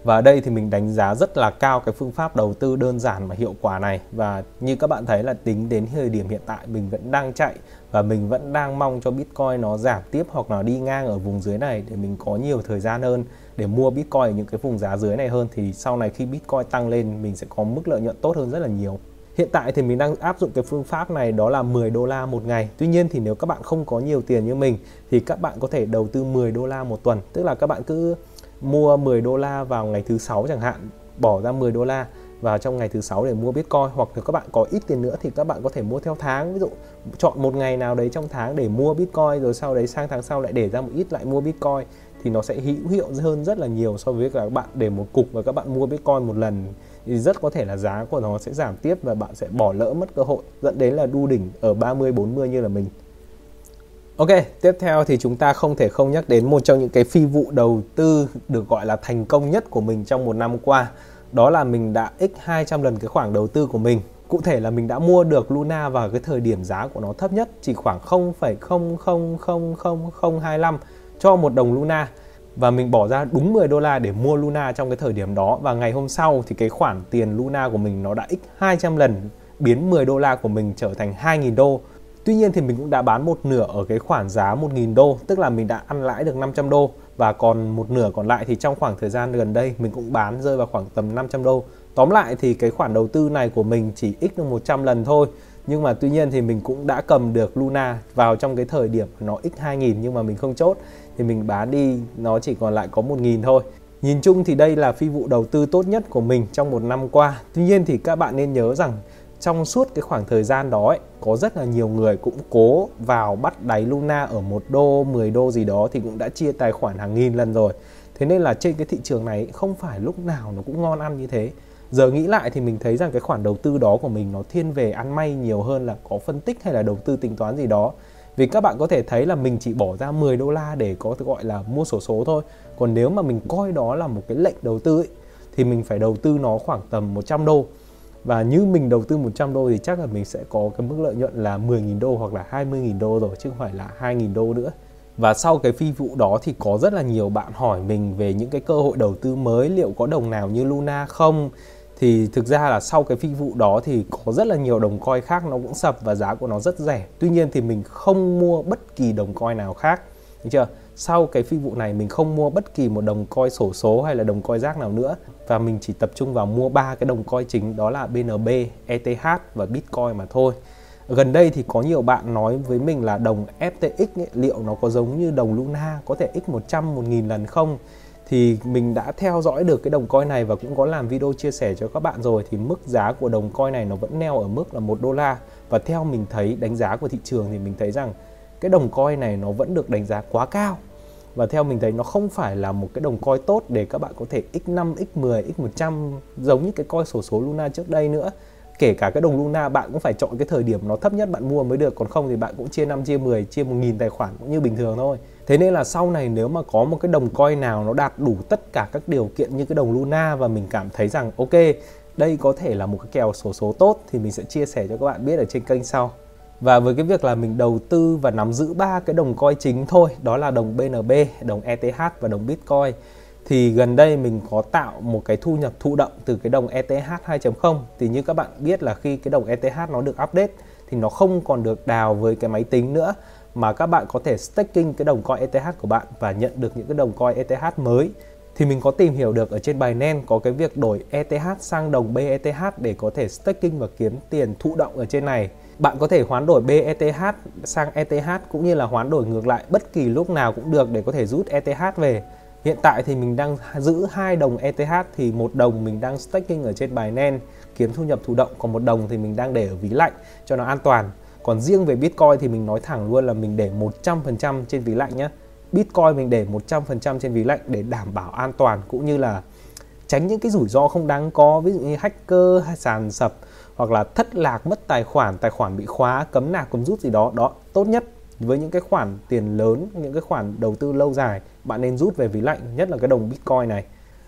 Và ở đây thì mình đánh giá rất là cao cái phương pháp đầu tư đơn giản mà hiệu quả này. Và như các bạn thấy là tính đến thời điểm hiện tại mình vẫn đang chạy và mình vẫn đang mong cho Bitcoin nó giảm tiếp hoặc là đi ngang ở vùng dưới này để mình có nhiều thời gian hơn để mua Bitcoin ở những cái vùng giá dưới này hơn. Thì sau này khi Bitcoin tăng lên mình sẽ có mức lợi nhuận tốt hơn rất là nhiều. Hiện tại thì mình đang áp dụng cái phương pháp này đó là 10 đô la một ngày. Tuy nhiên thì nếu các bạn không có nhiều tiền như mình thì các bạn có thể đầu tư 10 đô la một tuần. Tức là các bạn cứ mua 10 đô la vào ngày thứ sáu chẳng hạn, bỏ ra 10 đô la vào trong ngày thứ sáu để mua Bitcoin hoặc nếu các bạn có ít tiền nữa thì các bạn có thể mua theo tháng ví dụ chọn một ngày nào đấy trong tháng để mua Bitcoin rồi sau đấy sang tháng sau lại để ra một ít lại mua Bitcoin thì nó sẽ hữu hiệu hơn rất là nhiều so với các bạn để một cục và các bạn mua Bitcoin một lần thì rất có thể là giá của nó sẽ giảm tiếp và bạn sẽ bỏ lỡ mất cơ hội dẫn đến là đu đỉnh ở 30 40 như là mình. Ok, tiếp theo thì chúng ta không thể không nhắc đến một trong những cái phi vụ đầu tư được gọi là thành công nhất của mình trong một năm qua. Đó là mình đã x 200 lần cái khoản đầu tư của mình. Cụ thể là mình đã mua được Luna vào cái thời điểm giá của nó thấp nhất chỉ khoảng 0,000025 cho một đồng Luna và mình bỏ ra đúng 10 đô la để mua Luna trong cái thời điểm đó và ngày hôm sau thì cái khoản tiền Luna của mình nó đã x 200 lần biến 10 đô la của mình trở thành 2.000 đô. Tuy nhiên thì mình cũng đã bán một nửa ở cái khoản giá 1.000 đô, tức là mình đã ăn lãi được 500 đô và còn một nửa còn lại thì trong khoảng thời gian gần đây mình cũng bán rơi vào khoảng tầm 500 đô. Tóm lại thì cái khoản đầu tư này của mình chỉ x được 100 lần thôi nhưng mà tuy nhiên thì mình cũng đã cầm được Luna vào trong cái thời điểm nó x 2000 nhưng mà mình không chốt thì mình bán đi nó chỉ còn lại có 1000 thôi. Nhìn chung thì đây là phi vụ đầu tư tốt nhất của mình trong một năm qua. Tuy nhiên thì các bạn nên nhớ rằng trong suốt cái khoảng thời gian đó ấy, có rất là nhiều người cũng cố vào bắt đáy Luna ở một đô, 10 đô gì đó thì cũng đã chia tài khoản hàng nghìn lần rồi. Thế nên là trên cái thị trường này không phải lúc nào nó cũng ngon ăn như thế giờ nghĩ lại thì mình thấy rằng cái khoản đầu tư đó của mình nó thiên về ăn may nhiều hơn là có phân tích hay là đầu tư tính toán gì đó vì các bạn có thể thấy là mình chỉ bỏ ra 10 đô la để có gọi là mua sổ số thôi. Còn nếu mà mình coi đó là một cái lệnh đầu tư ấy, thì mình phải đầu tư nó khoảng tầm 100 đô. Và như mình đầu tư 100 đô thì chắc là mình sẽ có cái mức lợi nhuận là 10.000 đô hoặc là 20.000 đô rồi chứ không phải là 2.000 đô nữa. Và sau cái phi vụ đó thì có rất là nhiều bạn hỏi mình về những cái cơ hội đầu tư mới liệu có đồng nào như Luna không? Thì thực ra là sau cái phi vụ đó thì có rất là nhiều đồng coin khác nó cũng sập và giá của nó rất rẻ. Tuy nhiên thì mình không mua bất kỳ đồng coin nào khác. Được chưa? Sau cái phi vụ này mình không mua bất kỳ một đồng coin sổ số hay là đồng coin rác nào nữa. Và mình chỉ tập trung vào mua ba cái đồng coin chính đó là BNB, ETH và Bitcoin mà thôi. Gần đây thì có nhiều bạn nói với mình là đồng FTX ấy, liệu nó có giống như đồng Luna có thể x 100 1000 lần không? Thì mình đã theo dõi được cái đồng coin này và cũng có làm video chia sẻ cho các bạn rồi thì mức giá của đồng coin này nó vẫn neo ở mức là một đô la. Và theo mình thấy đánh giá của thị trường thì mình thấy rằng cái đồng coin này nó vẫn được đánh giá quá cao. Và theo mình thấy nó không phải là một cái đồng coin tốt để các bạn có thể x5, x10, x100 giống như cái coin sổ số Luna trước đây nữa. Kể cả cái đồng Luna bạn cũng phải chọn cái thời điểm nó thấp nhất bạn mua mới được. Còn không thì bạn cũng chia 5 chia 10 chia 1000 tài khoản cũng như bình thường thôi thế nên là sau này nếu mà có một cái đồng coin nào nó đạt đủ tất cả các điều kiện như cái đồng Luna và mình cảm thấy rằng ok đây có thể là một cái kèo sổ số tốt thì mình sẽ chia sẻ cho các bạn biết ở trên kênh sau. Và với cái việc là mình đầu tư và nắm giữ ba cái đồng coin chính thôi đó là đồng BNB, đồng ETH và đồng Bitcoin thì gần đây mình có tạo một cái thu nhập thụ động từ cái đồng ETH 2.0 thì như các bạn biết là khi cái đồng ETH nó được update thì nó không còn được đào với cái máy tính nữa mà các bạn có thể staking cái đồng coin ETH của bạn và nhận được những cái đồng coin ETH mới, thì mình có tìm hiểu được ở trên bài nen có cái việc đổi ETH sang đồng BETH để có thể staking và kiếm tiền thụ động ở trên này. Bạn có thể hoán đổi BETH sang ETH cũng như là hoán đổi ngược lại bất kỳ lúc nào cũng được để có thể rút ETH về. Hiện tại thì mình đang giữ hai đồng ETH thì một đồng mình đang staking ở trên bài nen, kiếm thu nhập thụ động, còn một đồng thì mình đang để ở ví lạnh cho nó an toàn còn riêng về Bitcoin thì mình nói thẳng luôn là mình để 100% trên ví lạnh nhé Bitcoin mình để 100% trên ví lạnh để đảm bảo an toàn cũng như là tránh những cái rủi ro không đáng có, ví dụ như hacker, hay sàn sập hoặc là thất lạc, mất tài khoản tài khoản bị khóa, cấm nạp, cấm rút gì đó. Đó, tốt nhất với những cái khoản tiền lớn, những cái khoản đầu tư lâu dài, bạn nên rút về ví lạnh, nhất là cái đồng bitcoin này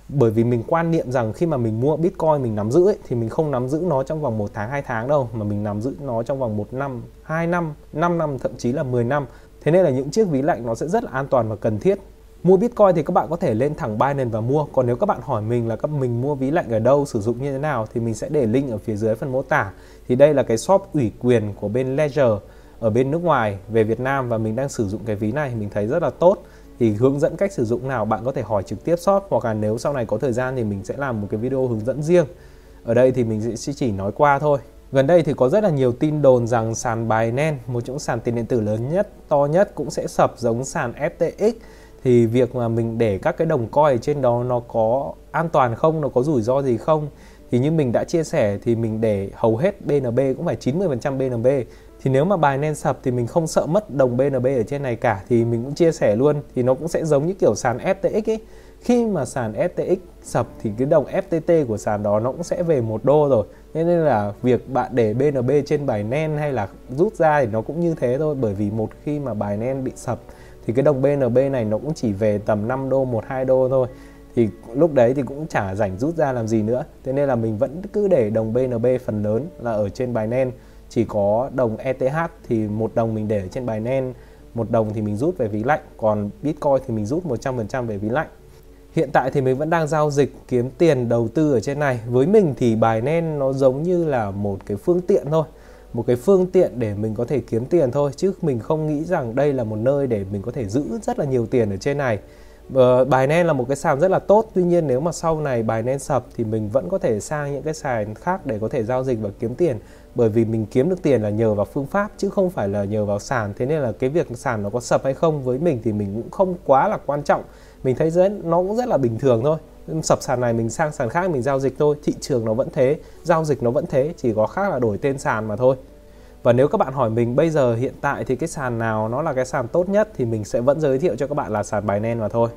bởi vì mình quan niệm rằng khi mà mình mua bitcoin mình nắm giữ ấy, thì mình không nắm giữ nó trong vòng một tháng hai tháng đâu mà mình nắm giữ nó trong vòng một năm hai năm 5 năm thậm chí là 10 năm. Thế nên là những chiếc ví lạnh nó sẽ rất là an toàn và cần thiết. Mua Bitcoin thì các bạn có thể lên thẳng Binance và mua. Còn nếu các bạn hỏi mình là các mình mua ví lạnh ở đâu sử dụng như thế nào thì mình sẽ để link ở phía dưới phần mô tả. Thì đây là cái shop ủy quyền của bên Ledger ở bên nước ngoài về Việt Nam và mình đang sử dụng cái ví này mình thấy rất là tốt thì hướng dẫn cách sử dụng nào bạn có thể hỏi trực tiếp shop hoặc là nếu sau này có thời gian thì mình sẽ làm một cái video hướng dẫn riêng ở đây thì mình sẽ chỉ nói qua thôi Gần đây thì có rất là nhiều tin đồn rằng sàn Binance, một trong sàn tiền điện tử lớn nhất, to nhất cũng sẽ sập giống sàn FTX. Thì việc mà mình để các cái đồng coin ở trên đó nó có an toàn không, nó có rủi ro gì không? Thì như mình đã chia sẻ thì mình để hầu hết BNB cũng phải 90% BNB thì nếu mà bài nên sập thì mình không sợ mất đồng BNB ở trên này cả. Thì mình cũng chia sẻ luôn, thì nó cũng sẽ giống như kiểu sàn FTX ấy. Khi mà sàn FTX sập thì cái đồng FTT của sàn đó nó cũng sẽ về một đô rồi. Nên là việc bạn để BNB trên bài nen hay là rút ra thì nó cũng như thế thôi. Bởi vì một khi mà bài nen bị sập thì cái đồng BNB này nó cũng chỉ về tầm 5 đô 1 2 đô thôi. Thì lúc đấy thì cũng chả rảnh rút ra làm gì nữa. Thế nên là mình vẫn cứ để đồng BNB phần lớn là ở trên bài nen chỉ có đồng ETH thì một đồng mình để trên bài nen, một đồng thì mình rút về ví lạnh, còn Bitcoin thì mình rút 100% về ví lạnh Hiện tại thì mình vẫn đang giao dịch kiếm tiền đầu tư ở trên này. Với mình thì bài nen nó giống như là một cái phương tiện thôi. Một cái phương tiện để mình có thể kiếm tiền thôi. Chứ mình không nghĩ rằng đây là một nơi để mình có thể giữ rất là nhiều tiền ở trên này. Ờ, bài nen là một cái sàn rất là tốt, tuy nhiên nếu mà sau này bài nen sập thì mình vẫn có thể sang những cái sàn khác để có thể giao dịch và kiếm tiền bởi vì mình kiếm được tiền là nhờ vào phương pháp chứ không phải là nhờ vào sàn. Thế nên là cái việc sàn nó có sập hay không với mình thì mình cũng không quá là quan trọng. Mình thấy rất nó cũng rất là bình thường thôi. Sập sàn này mình sang sàn khác mình giao dịch thôi. Thị trường nó vẫn thế giao dịch nó vẫn thế chỉ có khác là đổi tên sàn mà thôi. Và nếu các bạn hỏi mình bây giờ hiện tại thì cái sàn nào nó là cái sàn tốt nhất thì mình sẽ vẫn giới thiệu cho các bạn là sàn Binance mà thôi.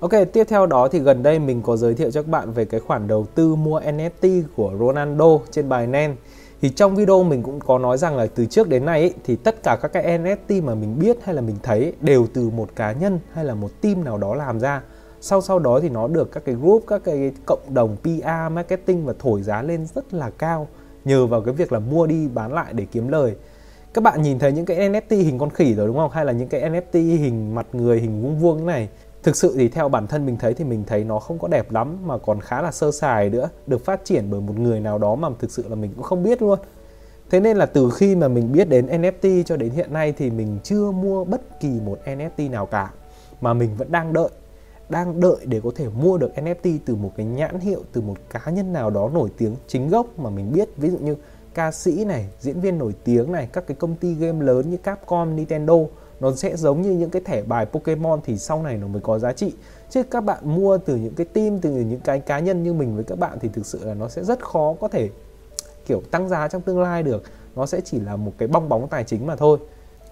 Ok, tiếp theo đó thì gần đây mình có giới thiệu cho các bạn về cái khoản đầu tư mua NFT của Ronaldo trên Binance. Thì trong video mình cũng có nói rằng là từ trước đến nay ấy, thì tất cả các cái NFT mà mình biết hay là mình thấy đều từ một cá nhân hay là một team nào đó làm ra. Sau sau đó thì nó được các cái group, các cái cộng đồng PR, marketing và thổi giá lên rất là cao nhờ vào cái việc là mua đi bán lại để kiếm lời. Các bạn nhìn thấy những cái NFT hình con khỉ rồi đúng không? Hay là những cái NFT hình mặt người hình vuông vuông này thực sự thì theo bản thân mình thấy thì mình thấy nó không có đẹp lắm mà còn khá là sơ sài nữa được phát triển bởi một người nào đó mà thực sự là mình cũng không biết luôn. Thế nên là từ khi mà mình biết đến NFT cho đến hiện nay thì mình chưa mua bất kỳ một NFT nào cả mà mình vẫn đang đợi đang đợi để có thể mua được NFT từ một cái nhãn hiệu từ một cá nhân nào đó nổi tiếng chính gốc mà mình biết. Ví dụ như ca sĩ này, diễn viên nổi tiếng này, các cái công ty game lớn như Capcom, Nintendo nó sẽ giống như những cái thẻ bài Pokemon thì sau này nó mới có giá trị. Chứ các bạn mua từ những cái team, từ những cái cá nhân như mình với các bạn thì thực sự là nó sẽ rất khó có thể, kiểu, tăng giá trong tương lai được. Nó sẽ chỉ là một cái bong bóng tài chính mà thôi.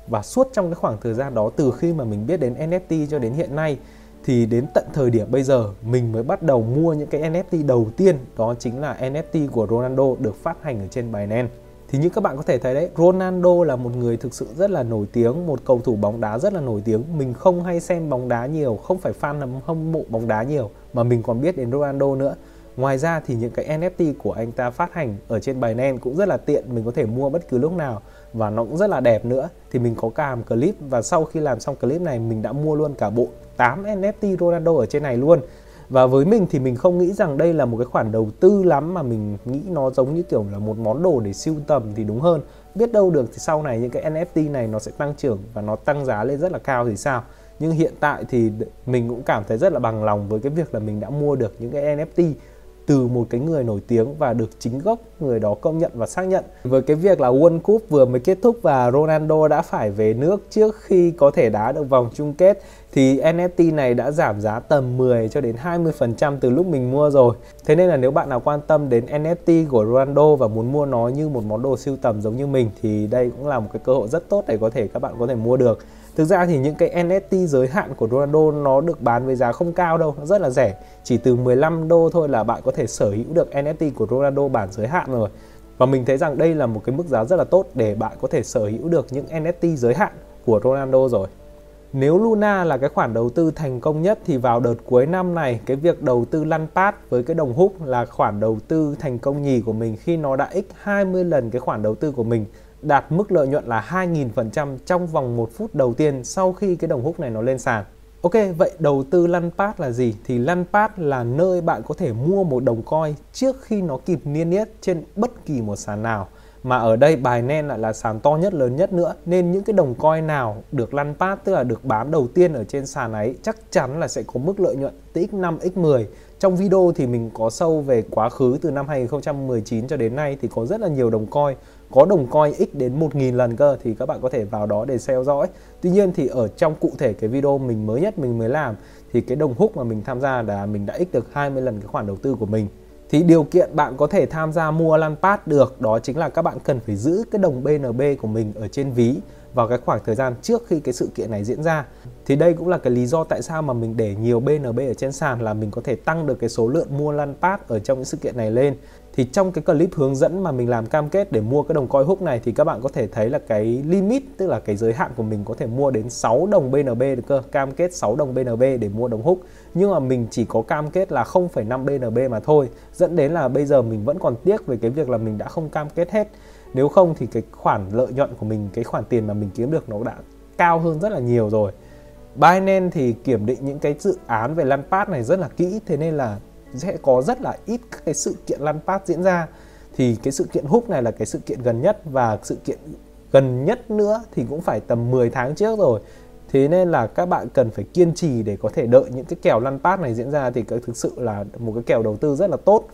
Và suốt trong cái khoảng thời gian đó, từ khi mà mình biết đến NFT cho đến hiện nay, thì đến tận thời điểm bây giờ, mình mới bắt đầu mua những cái NFT đầu tiên, đó chính là NFT của Ronaldo được phát hành ở trên Binance thì như các bạn có thể thấy đấy, Ronaldo là một người thực sự rất là nổi tiếng, một cầu thủ bóng đá rất là nổi tiếng. Mình không hay xem bóng đá nhiều, không phải fan hâm mộ bóng đá nhiều, mà mình còn biết đến Ronaldo nữa. Ngoài ra thì những cái NFT của anh ta phát hành ở trên Binance cũng rất là tiện, mình có thể mua bất cứ lúc nào và nó cũng rất là đẹp nữa. Thì mình có làm clip và sau khi làm xong clip này, mình đã mua luôn cả bộ 8 NFT Ronaldo ở trên này luôn và với mình thì mình không nghĩ rằng đây là một cái khoản đầu tư lắm mà mình nghĩ nó giống như kiểu là một món đồ để siêu tầm thì đúng hơn. Biết đâu được thì sau này những cái NFT này nó sẽ tăng trưởng và nó tăng giá lên rất là cao thì sao? Nhưng hiện tại thì mình cũng cảm thấy rất là bằng lòng với cái việc là mình đã mua được những cái NFT từ một cái người nổi tiếng và được chính gốc người đó công nhận và xác nhận. Với cái việc là World Cup vừa mới kết thúc và Ronaldo đã phải về nước trước khi có thể đá được vòng chung kết, thì NFT này đã giảm giá tầm 10 cho đến 20% từ lúc mình mua rồi. Thế nên là nếu bạn nào quan tâm đến NFT của Ronaldo và muốn mua nó như một món đồ siêu tầm giống như mình, thì đây cũng là một cái cơ hội rất tốt để có thể các bạn có thể mua được. Thực ra thì những cái NFT giới hạn của Ronaldo nó được bán với giá không cao đâu, nó rất là rẻ. Chỉ từ 15 đô thôi là bạn có thể sở hữu được NFT của Ronaldo bản giới hạn rồi. và mình thấy rằng đây là một cái mức giá rất là tốt để bạn có thể sở hữu được những NFT giới hạn của Ronaldo rồi nếu Luna là cái khoản đầu tư thành công nhất thì vào đợt cuối năm này cái việc đầu tư lăn pad với cái đồng húc là khoản đầu tư thành công nhì của mình khi nó đã x 20 lần cái khoản đầu tư của mình đạt mức lợi nhuận là 2.000% trong vòng một phút đầu tiên sau khi cái đồng húc này nó lên sàn. Ok, vậy đầu tư lăn pad là gì? Thì lăn pad là nơi bạn có thể mua một đồng coin trước khi nó kịp niêm yết trên bất kỳ một sàn nào mà ở đây bài nen lại là sàn to nhất lớn nhất nữa nên những cái đồng coin nào được lăn pad tức là được bán đầu tiên ở trên sàn ấy chắc chắn là sẽ có mức lợi nhuận x5 x10 trong video thì mình có sâu về quá khứ từ năm 2019 cho đến nay thì có rất là nhiều đồng coin có đồng coin x đến 1.000 lần cơ, thì các bạn có thể vào đó để theo dõi Tuy nhiên thì ở trong cụ thể cái video mình mới nhất mình mới làm, thì cái đồng húc mà mình tham gia là mình đã x được 20 lần cái khoản đầu tư của mình. Thì điều kiện bạn có thể tham gia mua Lampard được, đó chính là các bạn cần phải giữ cái đồng BNB của mình ở trên ví vào cái khoảng thời gian trước khi cái sự kiện này diễn ra. Thì đây cũng là cái lý do tại sao mà mình để nhiều BNB ở trên sàn là mình có thể tăng được cái số lượng mua Lampard ở trong những sự kiện này lên thì trong cái clip hướng dẫn mà mình làm cam kết để mua cái đồng coin hook này thì các bạn có thể thấy là cái limit tức là cái giới hạn của mình có thể mua đến 6 đồng BNB được cơ cam kết 6 đồng BNB để mua đồng hook. Nhưng mà mình chỉ có cam kết là 0,5 BNB mà thôi dẫn đến là bây giờ mình vẫn còn tiếc về cái việc là mình đã không cam kết hết. Nếu không thì cái khoản lợi nhuận của mình cái khoản tiền mà mình kiếm được nó đã cao hơn rất là nhiều rồi. Binance thì kiểm định những cái dự án về Lampard này rất là kỹ thế nên là sẽ có rất là ít các cái sự kiện lăn phát diễn ra. Thì cái sự kiện húc này là cái sự kiện gần nhất và sự kiện gần nhất nữa thì cũng phải tầm 10 tháng trước rồi. Thế nên là các bạn cần phải kiên trì để có thể đợi những cái kèo lăn phát này diễn ra thì cái thực sự là một cái kèo đầu tư rất là tốt.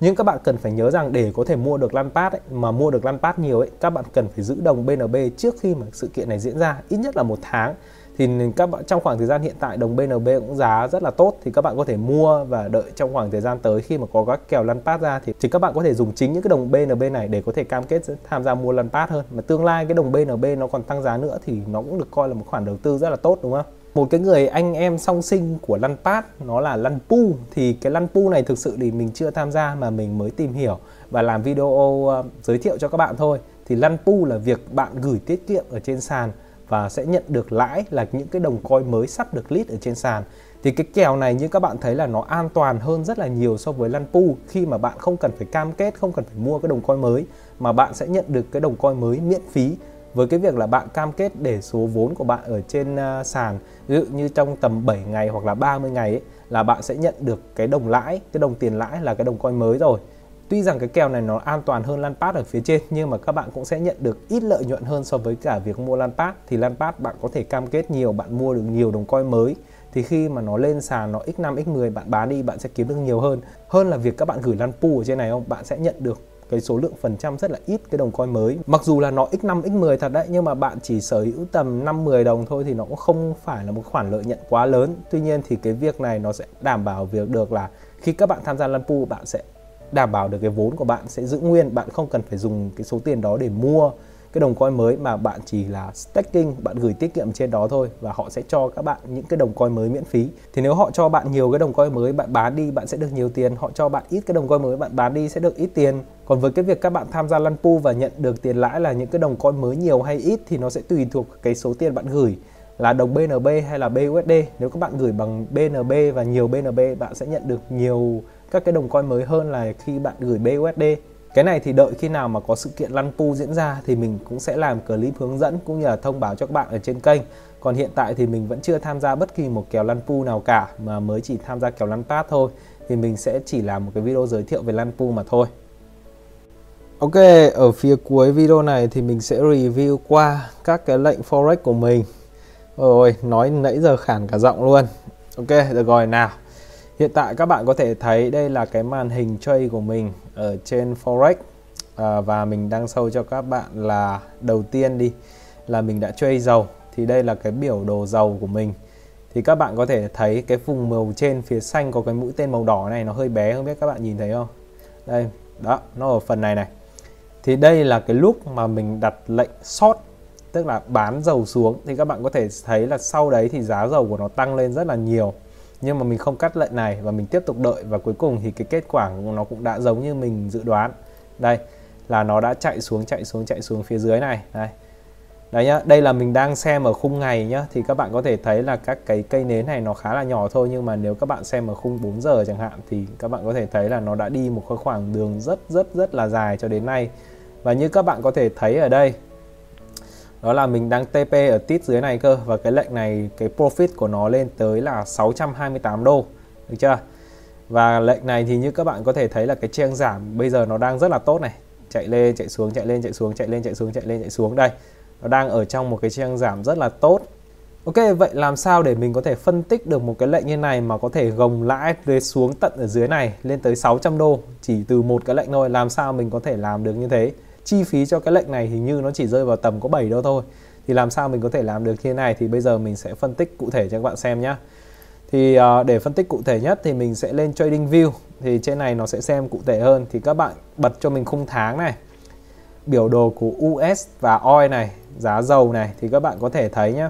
Nhưng các bạn cần phải nhớ rằng để có thể mua được lăn pass, ấy, mà mua được lăn pass nhiều ấy các bạn cần phải giữ đồng BNB trước khi mà sự kiện này diễn ra ít nhất là một tháng thì các bạn, trong khoảng thời gian hiện tại đồng BNB cũng giá rất là tốt, thì các bạn có thể mua và đợi trong khoảng thời gian tới khi mà có các kèo lăn pass ra. Thì thì các bạn có thể dùng chính những cái đồng BNB này để có thể cam kết tham gia mua lăn pass hơn. Mà tương lai cái đồng BNB nó còn tăng giá nữa thì nó cũng được coi là một khoản đầu tư rất là tốt, đúng không? một cái người anh em song sinh của lăn pass nó là lăn pu. Thì cái lăn pu này thực sự thì mình chưa tham gia mà mình mới tìm hiểu và làm video ờ, giới thiệu cho các bạn thôi. Thì lăn pu là việc bạn gửi tiết kiệm ở trên sàn và sẽ nhận được lãi là những cái đồng coin mới sắp được list ở trên sàn. Thì cái kèo này như các bạn thấy là nó an toàn hơn rất là nhiều so với lăn pu. Khi mà bạn không cần phải cam kết không cần phải mua cái đồng coin mới mà bạn sẽ nhận được cái đồng coin mới miễn phí. Với cái việc là bạn cam kết để số vốn của bạn ở trên uh, sàn ví dụ như trong tầm 7 ngày hoặc là 30 ngày ấy, là bạn sẽ nhận được cái đồng lãi cái đồng tiền lãi là cái đồng coin mới rồi. Tuy rằng cái kèo này nó an toàn hơn Lampard ở phía trên, nhưng mà các bạn cũng sẽ nhận được ít lợi nhuận hơn so với cả việc mua Lampard. Thì Lampard, bạn có thể cam kết nhiều, bạn mua được nhiều đồng coin mới. Thì khi mà nó lên sàn, nó x5 x10 bạn bán đi, bạn sẽ kiếm được nhiều hơn. Hơn là việc các bạn gửi lan pu ở trên này không? Bạn sẽ nhận được cái số lượng phần trăm rất là ít cái đồng coin mới. Mặc dù là nó x5 x10 thật đấy, nhưng mà bạn chỉ sở hữu tầm 5 10 đồng thôi thì nó cũng không phải là một khoản lợi nhuận quá lớn. Tuy nhiên thì cái việc này nó sẽ đảm bảo việc được là khi các bạn tham gia lan pu bạn sẽ đảm bảo được cái vốn của bạn sẽ giữ nguyên, bạn không cần phải dùng cái số tiền đó để mua cái đồng coin mới mà bạn chỉ là staking, bạn gửi tiết kiệm trên đó thôi và họ sẽ cho các bạn những cái đồng coin mới miễn phí. Thì nếu họ cho bạn nhiều cái đồng coin mới, bạn bán đi, bạn sẽ được nhiều tiền. Họ cho bạn ít cái đồng coin mới, bạn bán đi sẽ được ít tiền. Còn với cái việc các bạn tham gia lăn pool và nhận được tiền lãi là những cái đồng coin mới nhiều hay ít thì nó sẽ tùy thuộc cái số tiền bạn gửi là đồng BNB hay là BUSD nếu các bạn gửi bằng BNB và nhiều BNB bạn sẽ nhận được nhiều các cái đồng coin mới hơn là khi bạn gửi BUSD cái này thì đợi khi nào mà có sự kiện lăn pu diễn ra thì mình cũng sẽ làm clip hướng dẫn cũng như là thông báo cho các bạn ở trên kênh còn hiện tại thì mình vẫn chưa tham gia bất kỳ một kèo lăn pu nào cả mà mới chỉ tham gia kèo lăn pass thôi thì mình sẽ chỉ làm một cái video giới thiệu về lăn pu mà thôi Ok, ở phía cuối video này thì mình sẽ review qua các cái lệnh forex của mình. Rồi, nói nãy giờ khản cả giọng luôn. Ok, được rồi nào. Hiện tại các bạn có thể thấy đây là cái màn hình trade của mình ở trên Forex. À, và mình đang sâu cho các bạn là đầu tiên đi là mình đã trade dầu. Thì đây là cái biểu đồ dầu của mình. Thì các bạn có thể thấy cái vùng màu trên phía xanh có cái mũi tên màu đỏ này nó hơi bé không biết các bạn nhìn thấy không? Đây đó nó ở phần này này. Thì đây là cái lúc mà mình đặt lệnh short tức là bán dầu xuống. Thì các bạn có thể thấy là sau đấy thì giá dầu của nó tăng lên rất là nhiều nhưng mà mình không cắt lệnh này và mình tiếp tục đợi và cuối cùng thì cái kết quả của nó cũng đã giống như mình dự đoán. Đây, là nó đã chạy xuống chạy xuống chạy xuống phía dưới này. Đây. Đấy nhá, đây là mình đang xem ở khung ngày nhá. Thì các bạn có thể thấy là các cái cây nến này nó khá là nhỏ thôi, nhưng mà nếu các bạn xem ở khung 4 giờ chẳng hạn thì các bạn có thể thấy là nó đã đi một cái khoảng đường rất rất rất là dài cho đến nay. Và như các bạn có thể thấy ở đây đó là mình đang TP ở tít dưới này cơ. Và cái lệnh này cái profit của nó lên tới là 628 đô. Được chưa? Và lệnh này thì như các bạn có thể thấy là cái trang giảm bây giờ nó đang rất là tốt này. Chạy lên chạy xuống chạy lên chạy xuống chạy lên chạy xuống chạy lên chạy xuống. Đây nó đang ở trong một cái trang giảm rất là tốt. Ok, vậy làm sao để mình có thể phân tích được một cái lệnh như này mà có thể gồng lãi về xuống tận ở dưới này lên tới 600 đô chỉ từ một cái lệnh thôi, làm sao mình có thể làm được như thế? Chi phí cho cái lệnh này hình như nó chỉ rơi vào tầm có 7 đô thôi. Thì làm sao mình có thể làm được như thế này thì bây giờ mình sẽ phân tích cụ thể cho các bạn xem nhé. Thì uh, để phân tích cụ thể nhất thì mình sẽ lên Trading View. Thì trên này nó sẽ xem cụ thể hơn. Thì các bạn bật cho mình khung tháng này biểu đồ của US và OIL này giá dầu này thì các bạn có thể thấy nhé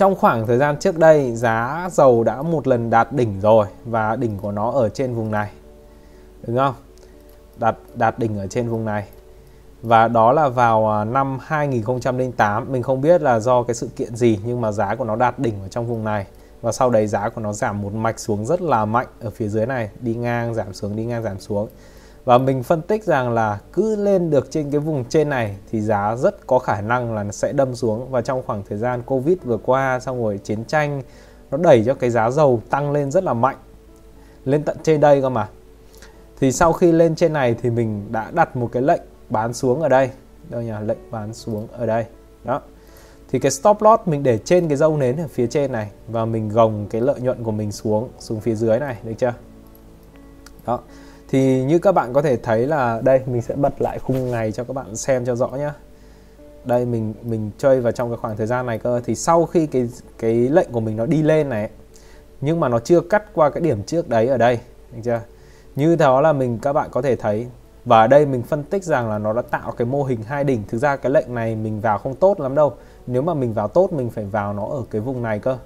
trong khoảng thời gian trước đây giá dầu đã một lần đạt đỉnh rồi và đỉnh của nó ở trên vùng này. Đúng không? Đạt đạt đỉnh ở trên vùng này. Và đó là vào à, năm 2008 mình không biết là do cái sự kiện gì, nhưng mà giá của nó đạt đỉnh ở trong vùng này. Và sau đấy giá của nó giảm một mạch xuống rất là mạnh ở phía dưới này, đi ngang, giảm xuống, đi ngang, giảm xuống. Và mình phân tích rằng là cứ lên được trên cái vùng trên này thì giá rất có khả năng là nó sẽ đâm xuống. Và trong khoảng thời gian Covid vừa qua, xong rồi chiến tranh, nó đẩy cho cái giá dầu tăng lên rất là mạnh. Lên tận trên đây cơ mà thì sau khi lên trên này thì mình đã đặt một cái lệnh bán xuống ở đây. Đâu nhỉ? Lệnh bán xuống ở đây. Đó. Thì cái stop loss mình để trên cái dâu nến ở phía trên này và mình gồng cái lợi nhuận của mình xuống xuống phía dưới này, được chưa? Đó. Thì như các bạn có thể thấy là đây, mình sẽ bật lại khung ngày cho các bạn xem cho rõ nhá. Đây, mình mình chơi vào trong cái khoảng thời gian này cơ. Thì sau khi cái cái lệnh của mình nó đi lên này, nhưng mà nó chưa cắt qua cái điểm trước đấy ở đây, được chưa? Như đó là mình, các bạn có thể thấy. Và ở đây mình phân tích rằng là nó đã tạo cái mô hình hai đỉnh. Thực ra cái lệnh này mình vào không tốt lắm đâu. Nếu mà mình vào tốt, mình phải vào nó ở cái vùng này cơ.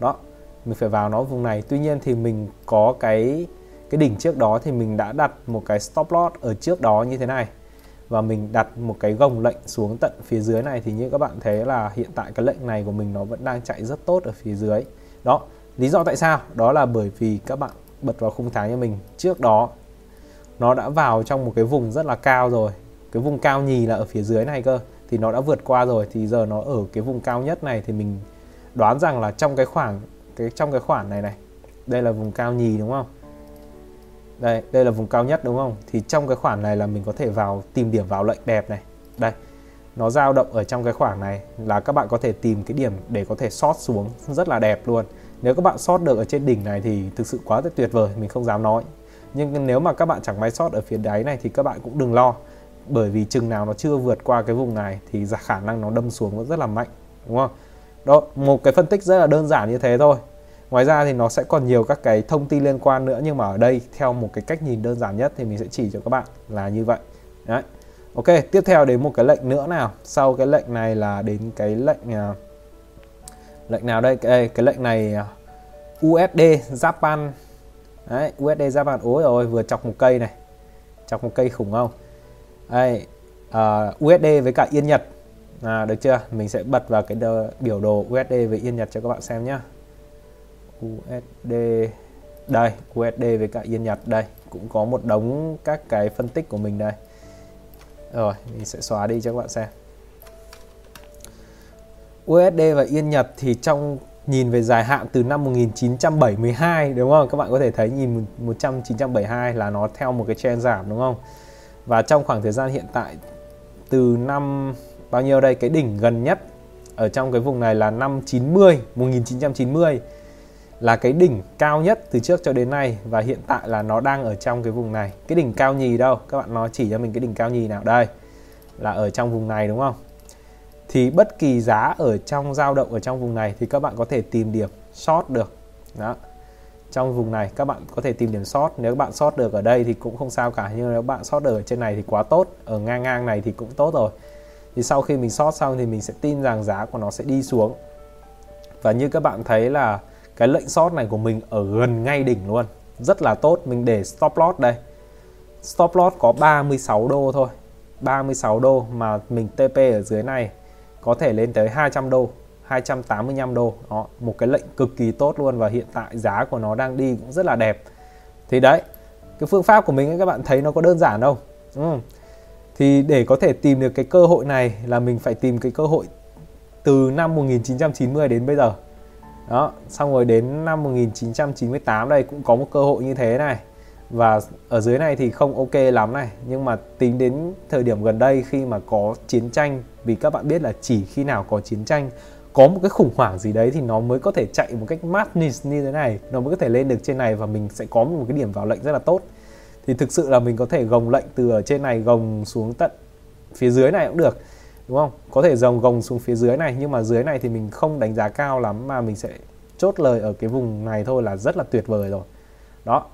Đó, mình phải vào nó vùng này. Tuy nhiên thì mình có cái cái đỉnh trước đó thì mình đã đặt một cái stop loss ở trước đó như thế này. Và mình đặt một cái gồng lệnh xuống tận phía dưới này. Thì như các bạn thấy là hiện tại cái lệnh này của mình nó vẫn đang chạy rất tốt ở phía dưới. Đó, lý do tại sao? Đó là bởi vì các bạn bật vào khung tháng cho mình. Trước đó, nó đã vào trong một cái vùng rất là cao rồi. Cái vùng cao nhì là ở phía dưới này cơ. Thì nó đã vượt qua rồi. Thì giờ nó ở cái vùng cao nhất này thì mình đoán rằng là trong cái khoảng, cái, trong cái khoản này này, đây là vùng cao nhì, đúng không? Đây đây là vùng cao nhất, đúng không? Thì trong cái khoản này là mình có thể vào, tìm điểm vào lệnh đẹp này. Đây, nó dao động ở trong cái khoảng này là các bạn có thể tìm cái điểm để có thể sót xuống. Rất là đẹp luôn nếu các bạn sót được ở trên đỉnh này thì thực sự quá tuyệt vời mình không dám nói. Nhưng nếu mà các bạn chẳng may sót ở phía đáy này thì các bạn cũng đừng lo bởi vì chừng nào nó chưa vượt qua cái vùng này thì khả năng nó đâm xuống nó rất là mạnh đúng không? Đó một cái phân tích rất là đơn giản như thế thôi. Ngoài ra thì nó sẽ còn nhiều các cái thông tin liên quan nữa nhưng mà ở đây theo một cái cách nhìn đơn giản nhất thì mình sẽ chỉ cho các bạn là như vậy. Đấy. Ok tiếp theo đến một cái lệnh nữa nào. Sau cái lệnh này là đến cái lệnh uh, lệnh nào đây? Cái, cái lệnh này à, USD Japan. Đấy USD Japan. Ối rồi vừa chọc một cây này. Chọc một cây khủng không? Đây à, uh, USD với cả Yên Nhật. À, được chưa? Mình sẽ bật vào cái biểu đồ USD với Yên Nhật cho các bạn xem nhé USD đây USD với cả Yên Nhật. Đây cũng có một đống các cái phân tích của mình đây. Rồi mình sẽ xóa đi cho các bạn xem. USD và Yên Nhật thì trong nhìn về dài hạn từ năm 1972 đúng không? Các bạn có thể thấy nhìn 1972 là nó theo một cái trend giảm, đúng không? Và trong khoảng thời gian hiện tại, từ năm, bao nhiêu đây? Cái đỉnh gần nhất ở trong cái vùng này là năm 90 1990 là cái đỉnh cao nhất từ trước cho đến nay và hiện tại là nó đang ở trong cái vùng này. Cái đỉnh cao nhì đâu? Các bạn nói chỉ cho mình cái đỉnh cao nhì nào? Đây, là ở trong vùng này, đúng không? Thì bất kỳ giá ở trong dao động ở trong vùng này thì các bạn có thể tìm điểm short được. Đó. Trong vùng này, các bạn có thể tìm điểm short nếu các bạn short được ở đây thì cũng không sao cả, nhưng nếu bạn short được ở trên này thì quá tốt. Ở ngang ngang này thì cũng tốt rồi. Thì sau khi mình short xong thì mình sẽ tin rằng giá của nó sẽ đi xuống. Và như các bạn thấy là cái lệnh short này của mình ở gần ngay đỉnh luôn. Rất là tốt, mình để stop loss đây. Stop loss có 36 đô thôi. 36 đô mà mình TP ở dưới này có thể lên tới 200 đô 285 đô. Đó một cái lệnh cực kỳ tốt luôn và hiện tại giá của nó đang đi cũng rất là đẹp. Thì đấy cái phương pháp của mình ấy, các bạn thấy nó có đơn giản đâu. Ừ. thì để có thể tìm được cái cơ hội này là mình phải tìm cái cơ hội từ năm 1990 đến bây giờ. Đó xong rồi đến năm 1998 đây cũng có một cơ hội như thế này và ở dưới này thì không ok lắm này. Nhưng mà tính đến thời điểm gần đây khi mà có chiến tranh, vì các bạn biết là chỉ khi nào có chiến tranh, có một cái khủng hoảng gì đấy thì nó mới có thể chạy một cách madness như thế này. Nó mới có thể lên được trên này và mình sẽ có một cái điểm vào lệnh rất là tốt. Thì thực sự là mình có thể gồng lệnh từ ở trên này gồng xuống tận phía dưới này cũng được, đúng không? Có thể dòng gồng xuống phía dưới này, nhưng mà dưới này thì mình không đánh giá cao lắm mà mình sẽ chốt lời ở cái vùng này thôi là rất là tuyệt vời rồi. Đó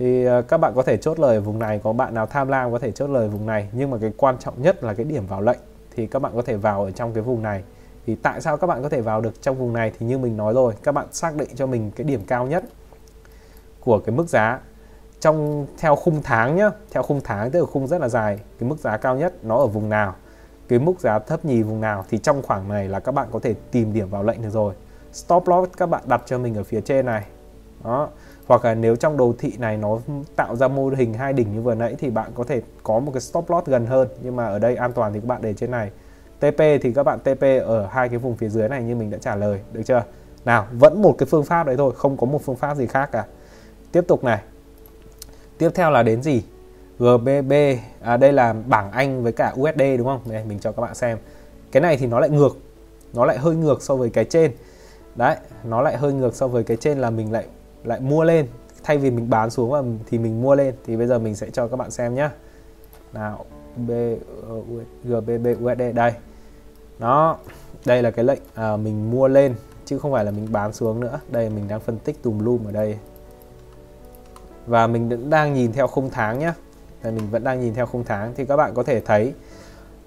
thì à, các bạn có thể chốt lời ở vùng này, có bạn nào tham lam có thể chốt lời vùng này. Nhưng mà cái quan trọng nhất là cái điểm vào lệnh. Thì các bạn có thể vào ở trong cái vùng này. Thì tại sao các bạn có thể vào được trong vùng này? Thì như mình nói rồi, các bạn xác định cho mình cái điểm cao nhất của cái mức giá. Trong, theo khung tháng nhá, theo khung tháng, tức là khung rất là dài, cái mức giá cao nhất nó ở vùng nào? Cái mức giá thấp nhì vùng nào? Thì trong khoảng này là các bạn có thể tìm điểm vào lệnh được rồi. Stop loss các bạn đặt cho mình ở phía trên này. Đó hoặc là nếu trong đồ thị này nó tạo ra mô hình hai đỉnh như vừa nãy thì bạn có thể có một cái stop loss gần hơn. Nhưng mà ở đây an toàn thì các bạn để trên này. TP thì các bạn TP ở hai cái vùng phía dưới này như mình đã trả lời. Được chưa? Nào vẫn một cái phương pháp đấy thôi không có một phương pháp gì khác cả. Tiếp tục này. Tiếp theo là đến gì? Gbb à, đây là bảng Anh với cả USD đúng không? Đây mình cho các bạn xem. Cái này thì nó lại ngược. Nó lại hơi ngược so với cái trên. Đấy nó lại hơi ngược so với cái trên là mình lại lại mua lên. Thay vì mình bán xuống thì mình mua lên. Thì bây giờ mình sẽ cho các bạn xem nhá. Nào B GBP USD đây. Nó đây là cái lệnh à, mình mua lên chứ không phải là mình bán xuống nữa. Đây mình đang phân tích tùm lum ở đây. Và mình vẫn đang nhìn theo khung tháng nhé đây mình vẫn đang nhìn theo khung tháng. Thì các bạn có thể thấy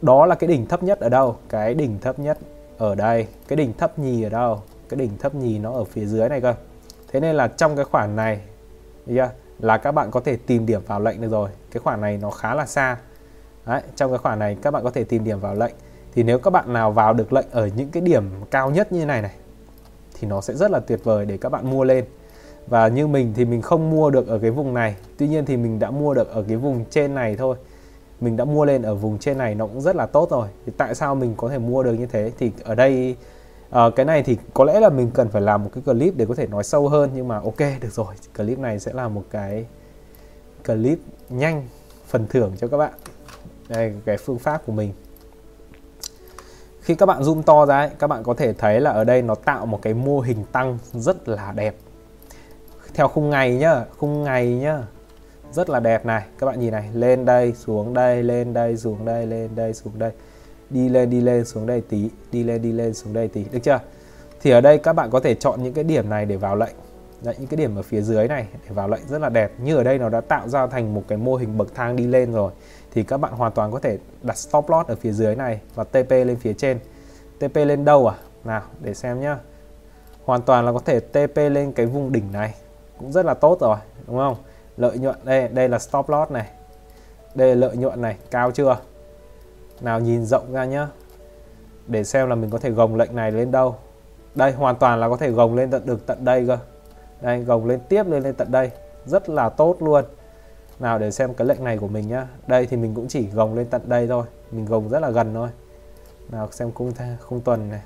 đó là cái đỉnh thấp nhất ở đâu? Cái đỉnh thấp nhất ở đây. Cái đỉnh thấp nhì ở đâu? Cái đỉnh thấp nhì nó ở phía dưới này cơ thế nên là trong cái khoản này yeah, là các bạn có thể tìm điểm vào lệnh được rồi. Cái khoản này nó khá là xa. Đấy, trong cái khoản này các bạn có thể tìm điểm vào lệnh. Thì nếu các bạn nào vào được lệnh ở những cái điểm cao nhất như này này thì nó sẽ rất là tuyệt vời để các bạn mua lên. Và như mình thì mình không mua được ở cái vùng này. Tuy nhiên thì mình đã mua được ở cái vùng trên này thôi. Mình đã mua lên ở vùng trên này nó cũng rất là tốt rồi. Thì tại sao mình có thể mua được như thế? Thì ở đây à, cái này thì có lẽ là mình cần phải làm một cái clip để có thể nói sâu hơn nhưng mà ok được rồi. Clip này sẽ là một cái clip nhanh phần thưởng cho các bạn. Đây cái phương pháp của mình. Khi các bạn zoom to ra ấy, các bạn có thể thấy là ở đây nó tạo một cái mô hình tăng rất là đẹp. Theo khung ngày nhá khung ngày nhá. Rất là đẹp này. Các bạn nhìn này lên đây xuống đây lên đây xuống đây lên đây xuống đây đi lên đi lên xuống đây tí đi lên đi lên xuống đây tí. Được chưa? Thì ở đây các bạn có thể chọn những cái điểm này để vào lệnh. Đấy, những cái điểm ở phía dưới này để vào lệnh rất là đẹp. Như ở đây nó đã tạo ra thành một cái mô hình bậc thang đi lên rồi. Thì các bạn hoàn toàn có thể đặt stop loss ở phía dưới này và TP lên phía trên. TP lên đâu à? Nào để xem nhá. Hoàn toàn là có thể TP lên cái vùng đỉnh này. Cũng rất là tốt rồi đúng không? Lợi nhuận đây đây là stop loss này. Đây là lợi nhuận này cao chưa? Nào nhìn rộng ra nhá. Để xem là mình có thể gồng lệnh này lên đâu. Đây, hoàn toàn là có thể gồng lên tận, được tận đây cơ. Đây, gồng lên tiếp lên lên tận đây. Rất là tốt luôn. Nào để xem cái lệnh này của mình nhá. Đây thì mình cũng chỉ gồng lên tận đây thôi. Mình gồng rất là gần thôi. Nào xem cung khung khung tuần này.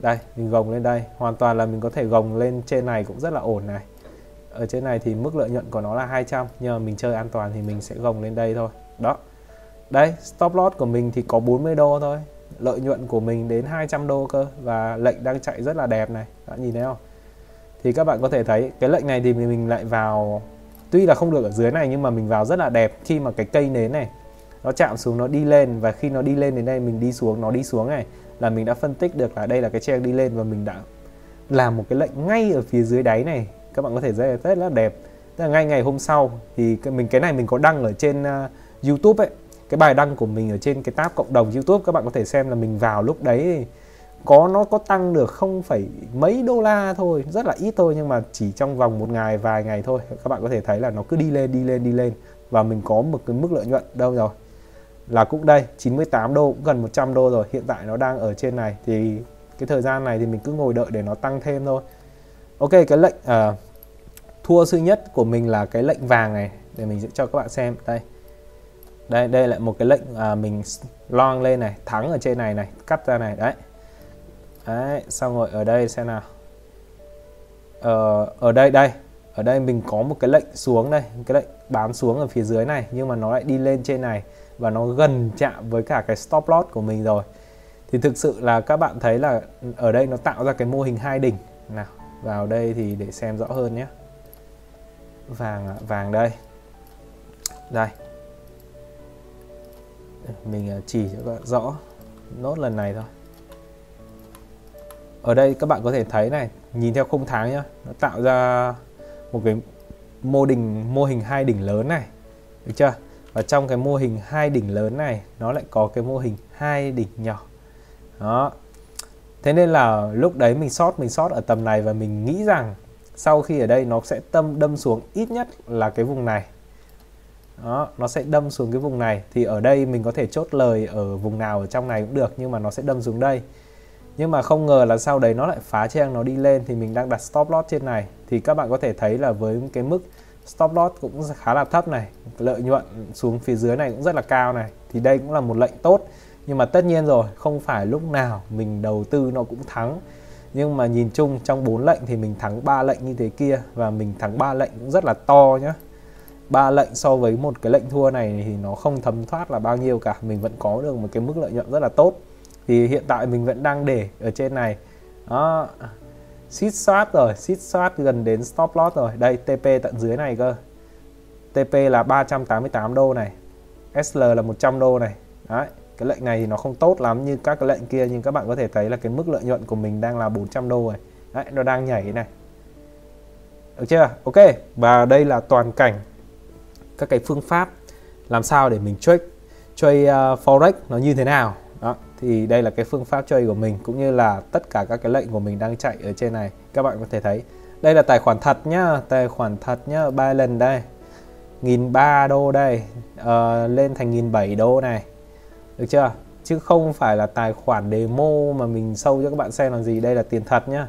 Đây, mình gồng lên đây. Hoàn toàn là mình có thể gồng lên trên này cũng rất là ổn này. Ở trên này thì mức lợi nhuận của nó là 200 nhưng mà mình chơi an toàn thì mình sẽ gồng lên đây thôi. Đó đây stop loss của mình thì có 40 đô thôi. Lợi nhuận của mình đến 200 đô cơ và lệnh đang chạy rất là đẹp này. Bạn nhìn thấy không? Thì các bạn có thể thấy cái lệnh này thì mình lại vào tuy là không được ở dưới này nhưng mà mình vào rất là đẹp khi mà cái cây nến này nó chạm xuống nó đi lên và khi nó đi lên đến đây mình đi xuống nó đi xuống này là mình đã phân tích được là đây là cái trend đi lên và mình đã làm một cái lệnh ngay ở phía dưới đáy này. Các bạn có thể thấy rất là đẹp. Tức là ngay ngày hôm sau thì mình cái này mình có đăng ở trên uh, YouTube ấy cái bài đăng của mình ở trên cái tab cộng đồng YouTube các bạn có thể xem là mình vào lúc đấy có nó có tăng được không phải mấy đô la thôi rất là ít thôi nhưng mà chỉ trong vòng một ngày vài ngày thôi. Các bạn có thể thấy là nó cứ đi lên đi lên đi lên. Và mình có một cái mức lợi nhuận đâu rồi? Là cũng đây 98 đô cũng gần 100 đô rồi. Hiện tại nó đang ở trên này. Thì cái thời gian này thì mình cứ ngồi đợi để nó tăng thêm thôi. Ok cái lệnh uh, thua sư nhất của mình là cái lệnh vàng này để mình sẽ cho các bạn xem. Đây đây đây là một cái lệnh à, mình long lên này thắng ở trên này này cắt ra này đấy. Đấy xong rồi ở đây xem nào. Ờ, ở đây đây ở đây mình có một cái lệnh xuống đây cái lệnh bám xuống ở phía dưới này nhưng mà nó lại đi lên trên này và nó gần chạm với cả cái stop loss của mình rồi. Thì thực sự là các bạn thấy là ở đây nó tạo ra cái mô hình hai đỉnh. Nào vào đây thì để xem rõ hơn nhé. Vàng vàng đây. Đây mình à, chỉ cho các bạn rõ nốt lần này thôi. Ở đây các bạn có thể thấy này, nhìn theo khung tháng nhá, nó tạo ra một cái mô hình mô hình hai đỉnh lớn này, được chưa? Và trong cái mô hình hai đỉnh lớn này, nó lại có cái mô hình hai đỉnh nhỏ. Đó. Thế nên là lúc đấy mình sót mình sót ở tầm này và mình nghĩ rằng sau khi ở đây nó sẽ tâm, đâm xuống ít nhất là cái vùng này đó, nó sẽ đâm xuống cái vùng này. Thì ở đây mình có thể chốt lời ở vùng nào ở trong này cũng được, nhưng mà nó sẽ đâm xuống đây. Nhưng mà không ngờ là sau đấy nó lại phá trang nó đi lên, thì mình đang đặt stop loss trên này. Thì các bạn có thể thấy là với cái mức stop loss cũng khá là thấp này, lợi nhuận xuống phía dưới này cũng rất là cao này. Thì đây cũng là một lệnh tốt. Nhưng mà tất nhiên rồi, không phải lúc nào mình đầu tư nó cũng thắng. Nhưng mà nhìn chung trong 4 lệnh thì mình thắng 3 lệnh như thế kia và mình thắng 3 lệnh cũng rất là to nhá ba lệnh so với một cái lệnh thua này thì nó không thấm thoát là bao nhiêu cả. Mình vẫn có được một cái mức lợi nhuận rất là tốt. Thì hiện tại mình vẫn đang để ở trên này. Đó. Xít soát rồi, xít soát gần đến stop loss rồi. Đây TP tận dưới này cơ. TP là 388 đô này. SL là 100 đô này. Đấy, cái lệnh này thì nó không tốt lắm như các cái lệnh kia, nhưng các bạn có thể thấy là cái mức lợi nhuận của mình đang là 400 đô rồi. Đấy, nó đang nhảy này. Được chưa? Ok, và đây là toàn cảnh các cái phương pháp làm sao để mình trade trade uh, forex nó như thế nào. Đó thì đây là cái phương pháp trade của mình cũng như là tất cả các cái lệnh của mình đang chạy ở trên này. Các bạn có thể thấy đây là tài khoản thật nhá tài khoản thật nhá ba lần đây. Nghìn ba đô đây uh, lên thành nghìn bảy đô này. Được chưa? Chứ không phải là tài khoản demo mà mình sâu cho các bạn xem làm gì. Đây là tiền thật nhá.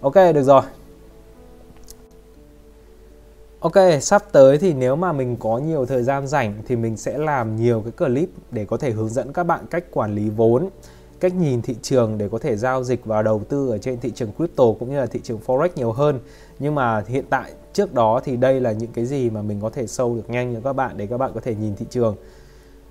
Ok được rồi. Ok, sắp tới thì nếu mà mình có nhiều thời gian rảnh thì mình sẽ làm nhiều cái clip để có thể hướng dẫn các bạn cách quản lý vốn, cách nhìn thị trường để có thể giao dịch và đầu tư ở trên thị trường crypto cũng như là thị trường forex nhiều hơn. Nhưng mà hiện tại trước đó thì đây là những cái gì mà mình có thể sâu được nhanh cho các bạn để các bạn có thể nhìn thị trường.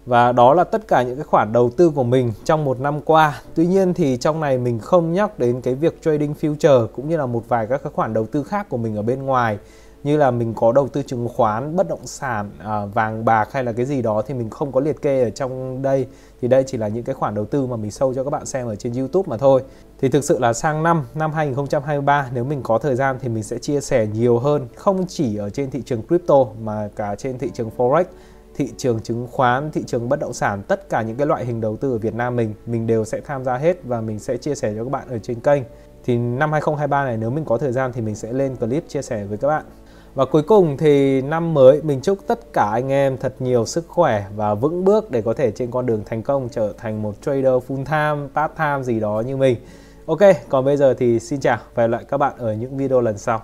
Và đó là tất cả những cái khoản đầu tư của mình trong một năm qua. Tuy nhiên thì trong này mình không nhắc đến cái việc trading future cũng như là một vài các khoản đầu tư khác của mình ở bên ngoài như là mình có đầu tư chứng khoán bất động sản à, vàng bạc hay là cái gì đó thì mình không có liệt kê ở trong đây thì đây chỉ là những cái khoản đầu tư mà mình sâu cho các bạn xem ở trên YouTube mà thôi thì thực sự là sang năm năm 2023 nếu mình có thời gian thì mình sẽ chia sẻ nhiều hơn không chỉ ở trên thị trường crypto mà cả trên thị trường forex thị trường chứng khoán, thị trường bất động sản, tất cả những cái loại hình đầu tư ở Việt Nam mình mình đều sẽ tham gia hết và mình sẽ chia sẻ cho các bạn ở trên kênh. Thì năm 2023 này nếu mình có thời gian thì mình sẽ lên clip chia sẻ với các bạn. Và cuối cùng thì năm mới mình chúc tất cả anh em thật nhiều sức khỏe và vững bước để có thể trên con đường thành công trở thành một trader full time, part time gì đó như mình. Ok, còn bây giờ thì xin chào và hẹn gặp lại các bạn ở những video lần sau.